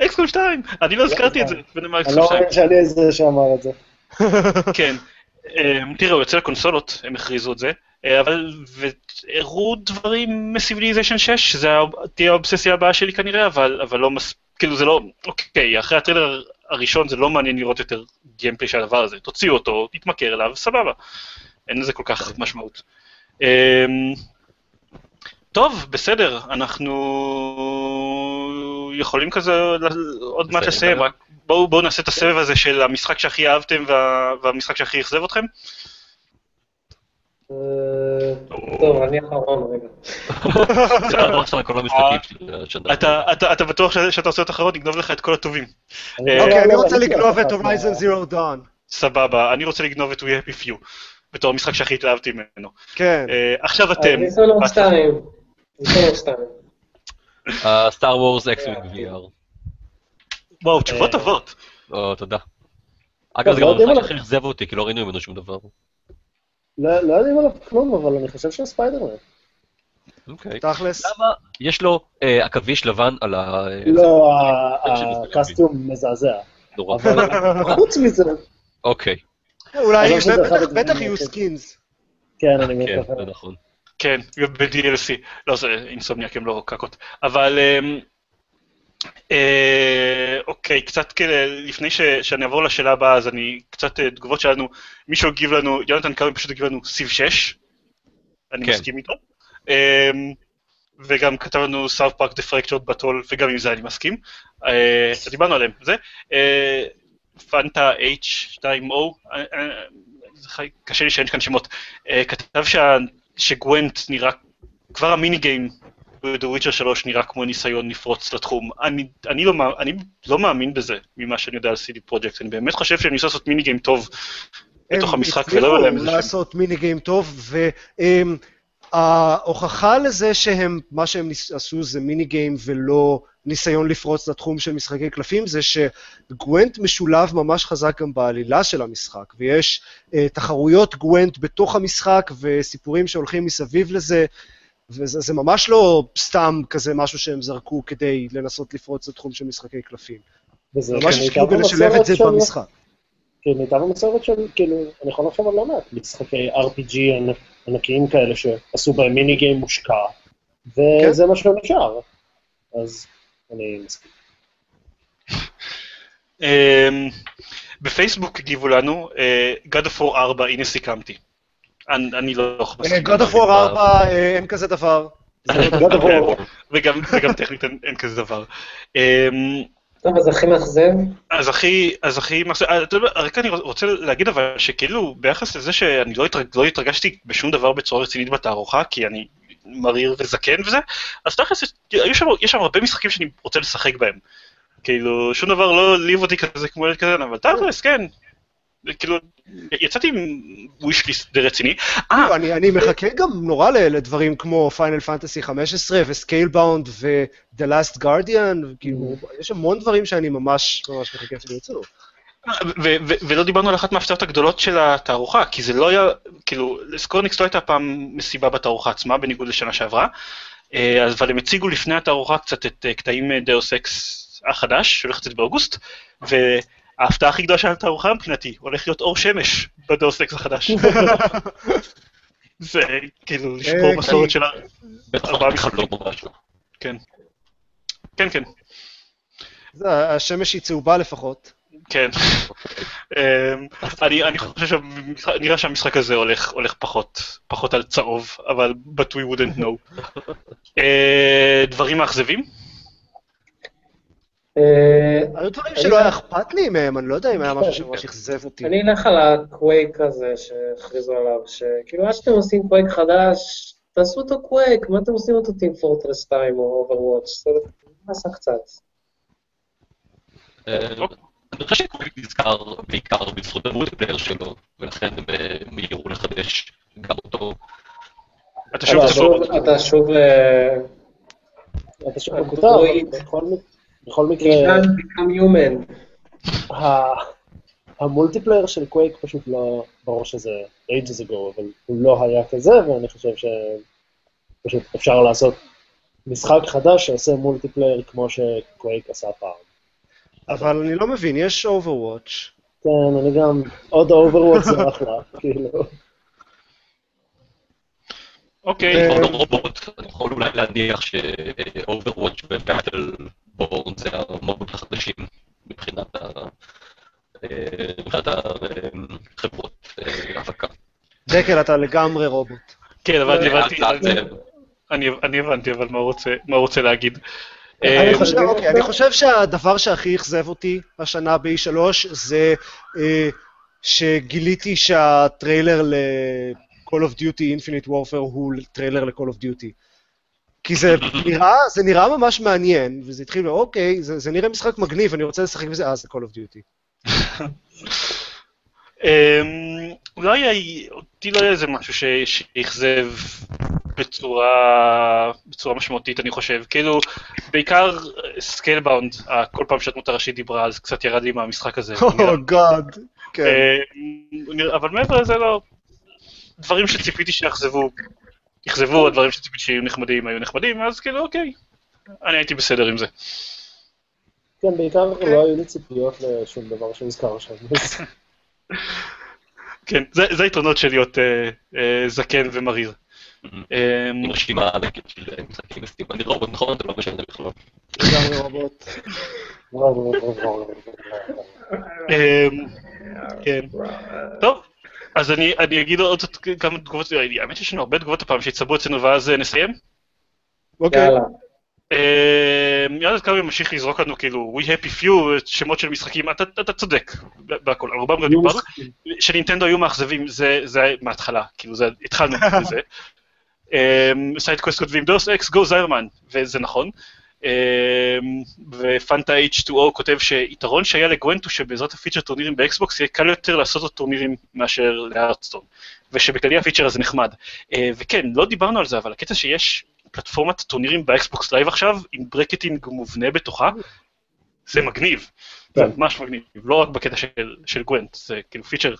אקסקום 2, אני לא הזכרתי את זה, ונאמר אני אקסקום לא 2. רואה שאני זה שאמר את זה. [LAUGHS] כן. אמ, תראה, הוא יוצא לקונסולות, הם הכריזו את זה, אה, אבל, והראו דברים מסיביליזיישן 6, שזה תהיה האובססיה הבאה שלי כנראה, אבל אבל לא מס... כאילו זה לא, אוקיי, אחרי הטריילר הראשון זה לא מעניין לראות יותר גיימפלי של הדבר הזה, תוציאו אותו, תתמכר אליו, סבבה. אין לזה כל כך משמעות. אמ, טוב, בסדר, אנחנו יכולים כזה עוד מעט לסיים, רק בואו בואו נעשה את הסבב הזה של המשחק שהכי אהבתם וה- והמשחק שהכי אכזב אתכם. אה, טוב, אני אחרון רגע. [LAUGHS] אתה, בטוח ש- שאתה עושה תחרות, נגנוב לך את כל הטובים. אני אה, לא אוקיי, אני רוצה ראיתי לגנוב את הורייזן Zero Dawn. סבבה, אני רוצה לגנוב את We Happy Few, בתור המשחק שהכי התלהבתי ממנו. כן. אה, עכשיו אתם. 2. Dishonored 2. Star Wars X-Wing VR. וואו, תשובות אה, טובות. או, תודה. אגב, זה לא גם המשחק. שהכי אכזב אותי, כי לא ראינו ממנו שום דבר. לא לא יודעים עליו כלום, אבל אני חושב שהוא ספיידרמן. אוקיי. תכלס. למה יש לו אה, עכביש לבן על ה... לא, ה costume מזעזע. נורא. אבל חוץ מזה, אוקיי, אולי, בטח- יהיו skins. כן, אני כן, מתכוון. זה נכון. כן, ב-DLC. לא, זה Insomniac, הם לא קקות. אבל... אמ, אה, אוקיי, קצת כאלה, לפני ש- שאני אעבור לשאלה הבאה, אז אני קצת אה, תגובות שלנו. מישהו הגיב לנו, יונתן קרמי פשוט הגיב לנו Civ 6. אני כן. מסכים איתו. אמ, וגם כתב לנו South Park The Fractured But Whole, וגם עם זה אני מסכים. אה, דיברנו עליהם, זה. אה, פנטה H2O, אה, אה, זה חי- קשה לי שאין כאן שמות, כתב שה- ש Gwent נראה, כבר ה mini game ב-The Witcher 3 נראה כמו ניסיון לפרוץ לתחום. אני, אני, לא, אני לא מאמין בזה, ממה שאני יודע על CD Projekt, אני באמת חושב שהם ניסו לעשות mini game טוב בתוך המשחק, ולא היה להם הם איזה הצליחו לעשות מיני גיים טוב, וההוכחה לזה שהם, מה שהם עשו זה מיני גיים ולא ניסיון לפרוץ לתחום של משחקי קלפים, זה שגוונט משולב ממש חזק גם בעלילה של המשחק, ויש אה, תחרויות גוונט בתוך המשחק וסיפורים שהולכים מסביב לזה. וזה זה ממש לא סתם כזה משהו שהם זרקו כדי לנסות לפרוץ לתחום של משחקי קלפים. וזה ממש מיטב השקיעו בלשלב את זה של- במשחק. כן, מיטב המסורת של, כאילו, אני יכול לחשוב על לא מעט משחקי RPG ענ- ענקיים כאלה שעשו בהם מיני גיים מושקע, וזה מה שנשאר. אז אני מסכים. אמ, בפייסבוק הגיבו לנו, אה, God of War 4, הנה סיכמתי. אני לא מסכים. God of War 4, אה, אין כזה דבר. [LAUGHS] וגם טכנית אין כזה דבר. טוב, אז הכי מאכזב, אז הכי, אז הכי, מס- אה, אתה יודע, רק אני רוצה להגיד אבל שכאילו ביחס לזה שאני לא, התרג, לא התרגשתי בשום דבר בצורה רצינית בתערוכה, כי אני מריר וזקן וזה, אז תכלס יש- שם, יש שם הרבה משחקים שאני רוצה לשחק בהם. כאילו, שום דבר לא העליב אותי כזה כמו ילד כזה, אבל תכלס, כן. כאילו, יצאתי עם ווישליסט די רציני. אה, אני, אני מחכה גם נורא לדברים כמו Final Fantasy 15 ו Scalebound ו-The Last Guardian, כאילו, יש המון דברים שאני ממש ממש מחכה שהם יצאו. ו- ו- ולא דיברנו על אחת מההפתעות הגדולות של התערוכה, כי זה לא היה, כאילו, ל Square Enix לא הייתה פעם מסיבה בתערוכה עצמה, בניגוד לשנה שעברה, אה, אבל הם הציגו לפני התערוכה קצת את אה, קטעים Deus Ex החדש, שהולך לצאת באוגוסט, וההפתעה הכי גדולה של התערוכה מבחינתי, הולך להיות אור שמש ב Deus Ex החדש. [LAUGHS] זה כאילו לשבור אה, מסורת. של ארבעה חלום או משהו. כן. כן, כן. השמש היא צהובה לפחות. כן. אמ, אני אני חושב שנראה שהמשחק הזה הולך פחות פחות על צהוב, אבל but we wouldn't know. אה, דברים מאכזבים? אה, היו דברים שלא היה אכפת לי מהם, אני לא יודע אם היה משהו [LAUGHS] שממש אכזב אותי. אני אלך על הקווייק הזה שהכריזו עליו, שכאילו עד שאתם עושים קווייק חדש, תעשו אותו קווייק, מה אתם עושים אותו Team Fortress 2 או Overwatch, זה מסע קצת. אה, אני חושב שקוויק נזכר בעיקר בזכות ה multiplayer שלו, ולכן הם אה, מיהרו לחדש גם אותו. אתה אתה שוב. אתה שוב... אה, אתה שוב אה, אבל קווייק. בכל מקרה, ה multiplayer של קווייק פשוט לא, ברור שזה ages ago, אבל הוא לא היה כזה, ואני חושב שפשוט אפשר לעשות משחק חדש שעושה multiplayer כמו שקווייק עשה פעם. אבל אני לא מבין, יש Overwatch. כן, אני גם, עוד Overwatch זה אחלה, [LAUGHS] כאילו. אוקיי, אה, עוד רובוט, אני יכול אולי להניח ש-Overwatch ו Battle born זה המהות החדשים מבחינת ה- אה, החברות אה, הפקה. דקל, אתה לגמרי רובוט. כן, אבל אני הבנתי, אני הבנתי, אבל מה הוא רוצה להגיד. אני חושב, אוקיי, אני חושב שהדבר שהכי אכזב אותי השנה ב-E3 זה אה, שגיליתי שהטריילר ל-Call of Duty Infinite Warfare הוא טריילר ל-Call of Duty. כי זה נראה, זה נראה ממש מעניין, וזה התחיל, אוקיי, זה, זה נראה משחק מגניב, אני רוצה לשחק בזה, אה, זה Call of Duty. [LAUGHS] אמ, לא היה, אותי לא היה איזה משהו שאכזב בצורה, בצורה משמעותית, אני חושב. כאילו, בעיקר Scalebound, כל פעם שהדמות הראשית דיברה, אז קצת ירד לי מהמשחק הזה. [LAUGHS] או God. כן. אה, הוא נראה- אבל מעבר לזה לא... דברים שציפיתי שיאכזבו, אכזבו, הדברים שציפיתי שיהיו נחמדים היו נחמדים, אז כאילו, אוקיי. אני הייתי בסדר עם זה. כן, בעיקר לא היו לי ציפיות לשום דבר שהוזכר שם. [LAUGHS] כן, זה זה היתרונות של להיות אה, אה, זקן ומריר. עם רשימה ענקית של משחקים בסטים. אני רובוט נכון, זה לא משנה בכלל. לגמרי רבות. אמ, כן. טוב, אז אני אני אגיד עוד כמה תגובות, האמת שיש לנו הרבה תגובות הפעם שהצטברו אצלנו ואז אה, נסיים. אוקיי. יאללה. אמ, יאללה קרמי ממשיך לזרוק לנו כאילו We Happy Few, שמות של משחקים, אתה צודק בהכל, רובם כבר דיברנו. שנינטנדו היו מאכזבים, זה מההתחלה, כאילו זה, התחלנו [LAUGHS] בזה. סיידקווסט כותבים Deus Ex Go זיירמן, וזה נכון. אמ, ופנטה H2O כותב שיתרון שהיה לגוונט הוא שבעזרת הפיצ'ר טורנירים באקסבוקס יהיה קל יותר לעשות עוד טורנירים מאשר לארטסטון, ושבכללי הפיצ'ר הזה נחמד. וכן, לא דיברנו על זה, אבל הקטע שיש פלטפורמת טורנירים באקסבוקס לייב עכשיו, עם bracketing מובנה בתוכה, זה מגניב. זה כן. ממש מגניב, לא רק בקטע של, של גוונט, זה כאילו פיצ'ר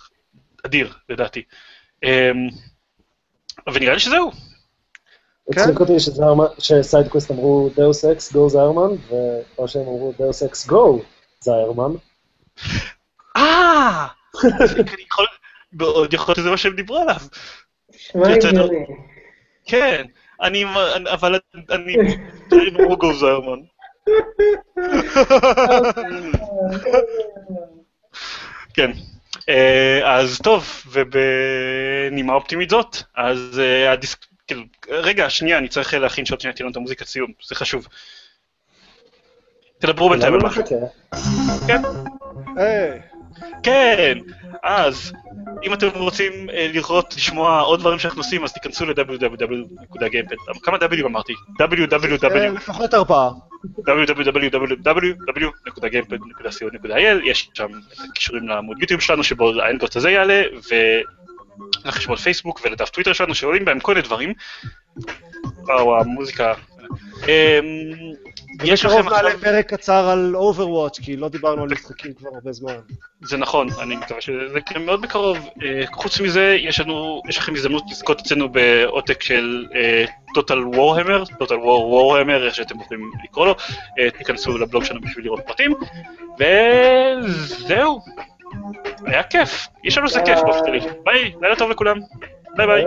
אדיר לדעתי. אמ, ונראה לי שזהו. הצחיק אותי שסיידקווסט אמרו דאוס אקס גו זיירמן, ומה שהם אמרו דאוס אקס גו זיירמן. אה! אני יכול- להיות שזה מה שהם דיברו עליו. כן, אני, אבל אני, אני ברוגו זרמן. כן. אה, אז טוב, ובנימה אופטימית זאת, אז אה, הדיסק, כאילו, רגע, שנייה, אני צריך להכין שעוד שנייה תהיה לנו את המוזיקת סיום, זה חשוב. תדברו בינתיים על משהו. נחכה? כן, היי. כן, אז אם אתם רוצים אה, לראות, לשמוע עוד דברים שאנחנו עושים, אז תיכנסו ל-www.gamepad. כמה W אמרתי? www. אה, לפחות ארבעה. www.gamepad.co.il, יש שם את הקישורים לעמוד יוטיוב שלנו שבו האנדוט הזה יעלה, ולחשבון פייסבוק ולדף טוויטר שלנו שעולים בהם כל מיני דברים. וואו, המוזיקה. יש לכם בקרוב נעלה עכשיו, פרק קצר על Overwatch, כי לא דיברנו על משחקים כבר הרבה זמן. זה נכון, אני מקווה שזה יקרה מאוד בקרוב. אה, חוץ מזה, יש לנו, יש לכם הזדמנות לזכות אצלנו בעותק של אה, Total Warhammer, Total War Warhammer, איך שאתם יכולים לקרוא לו, אה, תיכנסו לבלוג שלנו בשביל לראות פרטים, וזהו. היה כיף, יש לנו זה כיף באופן כללי. ביי, לילה טוב לכולם. ביי ביי.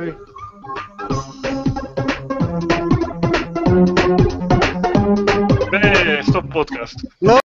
ביי. stop podcast. No,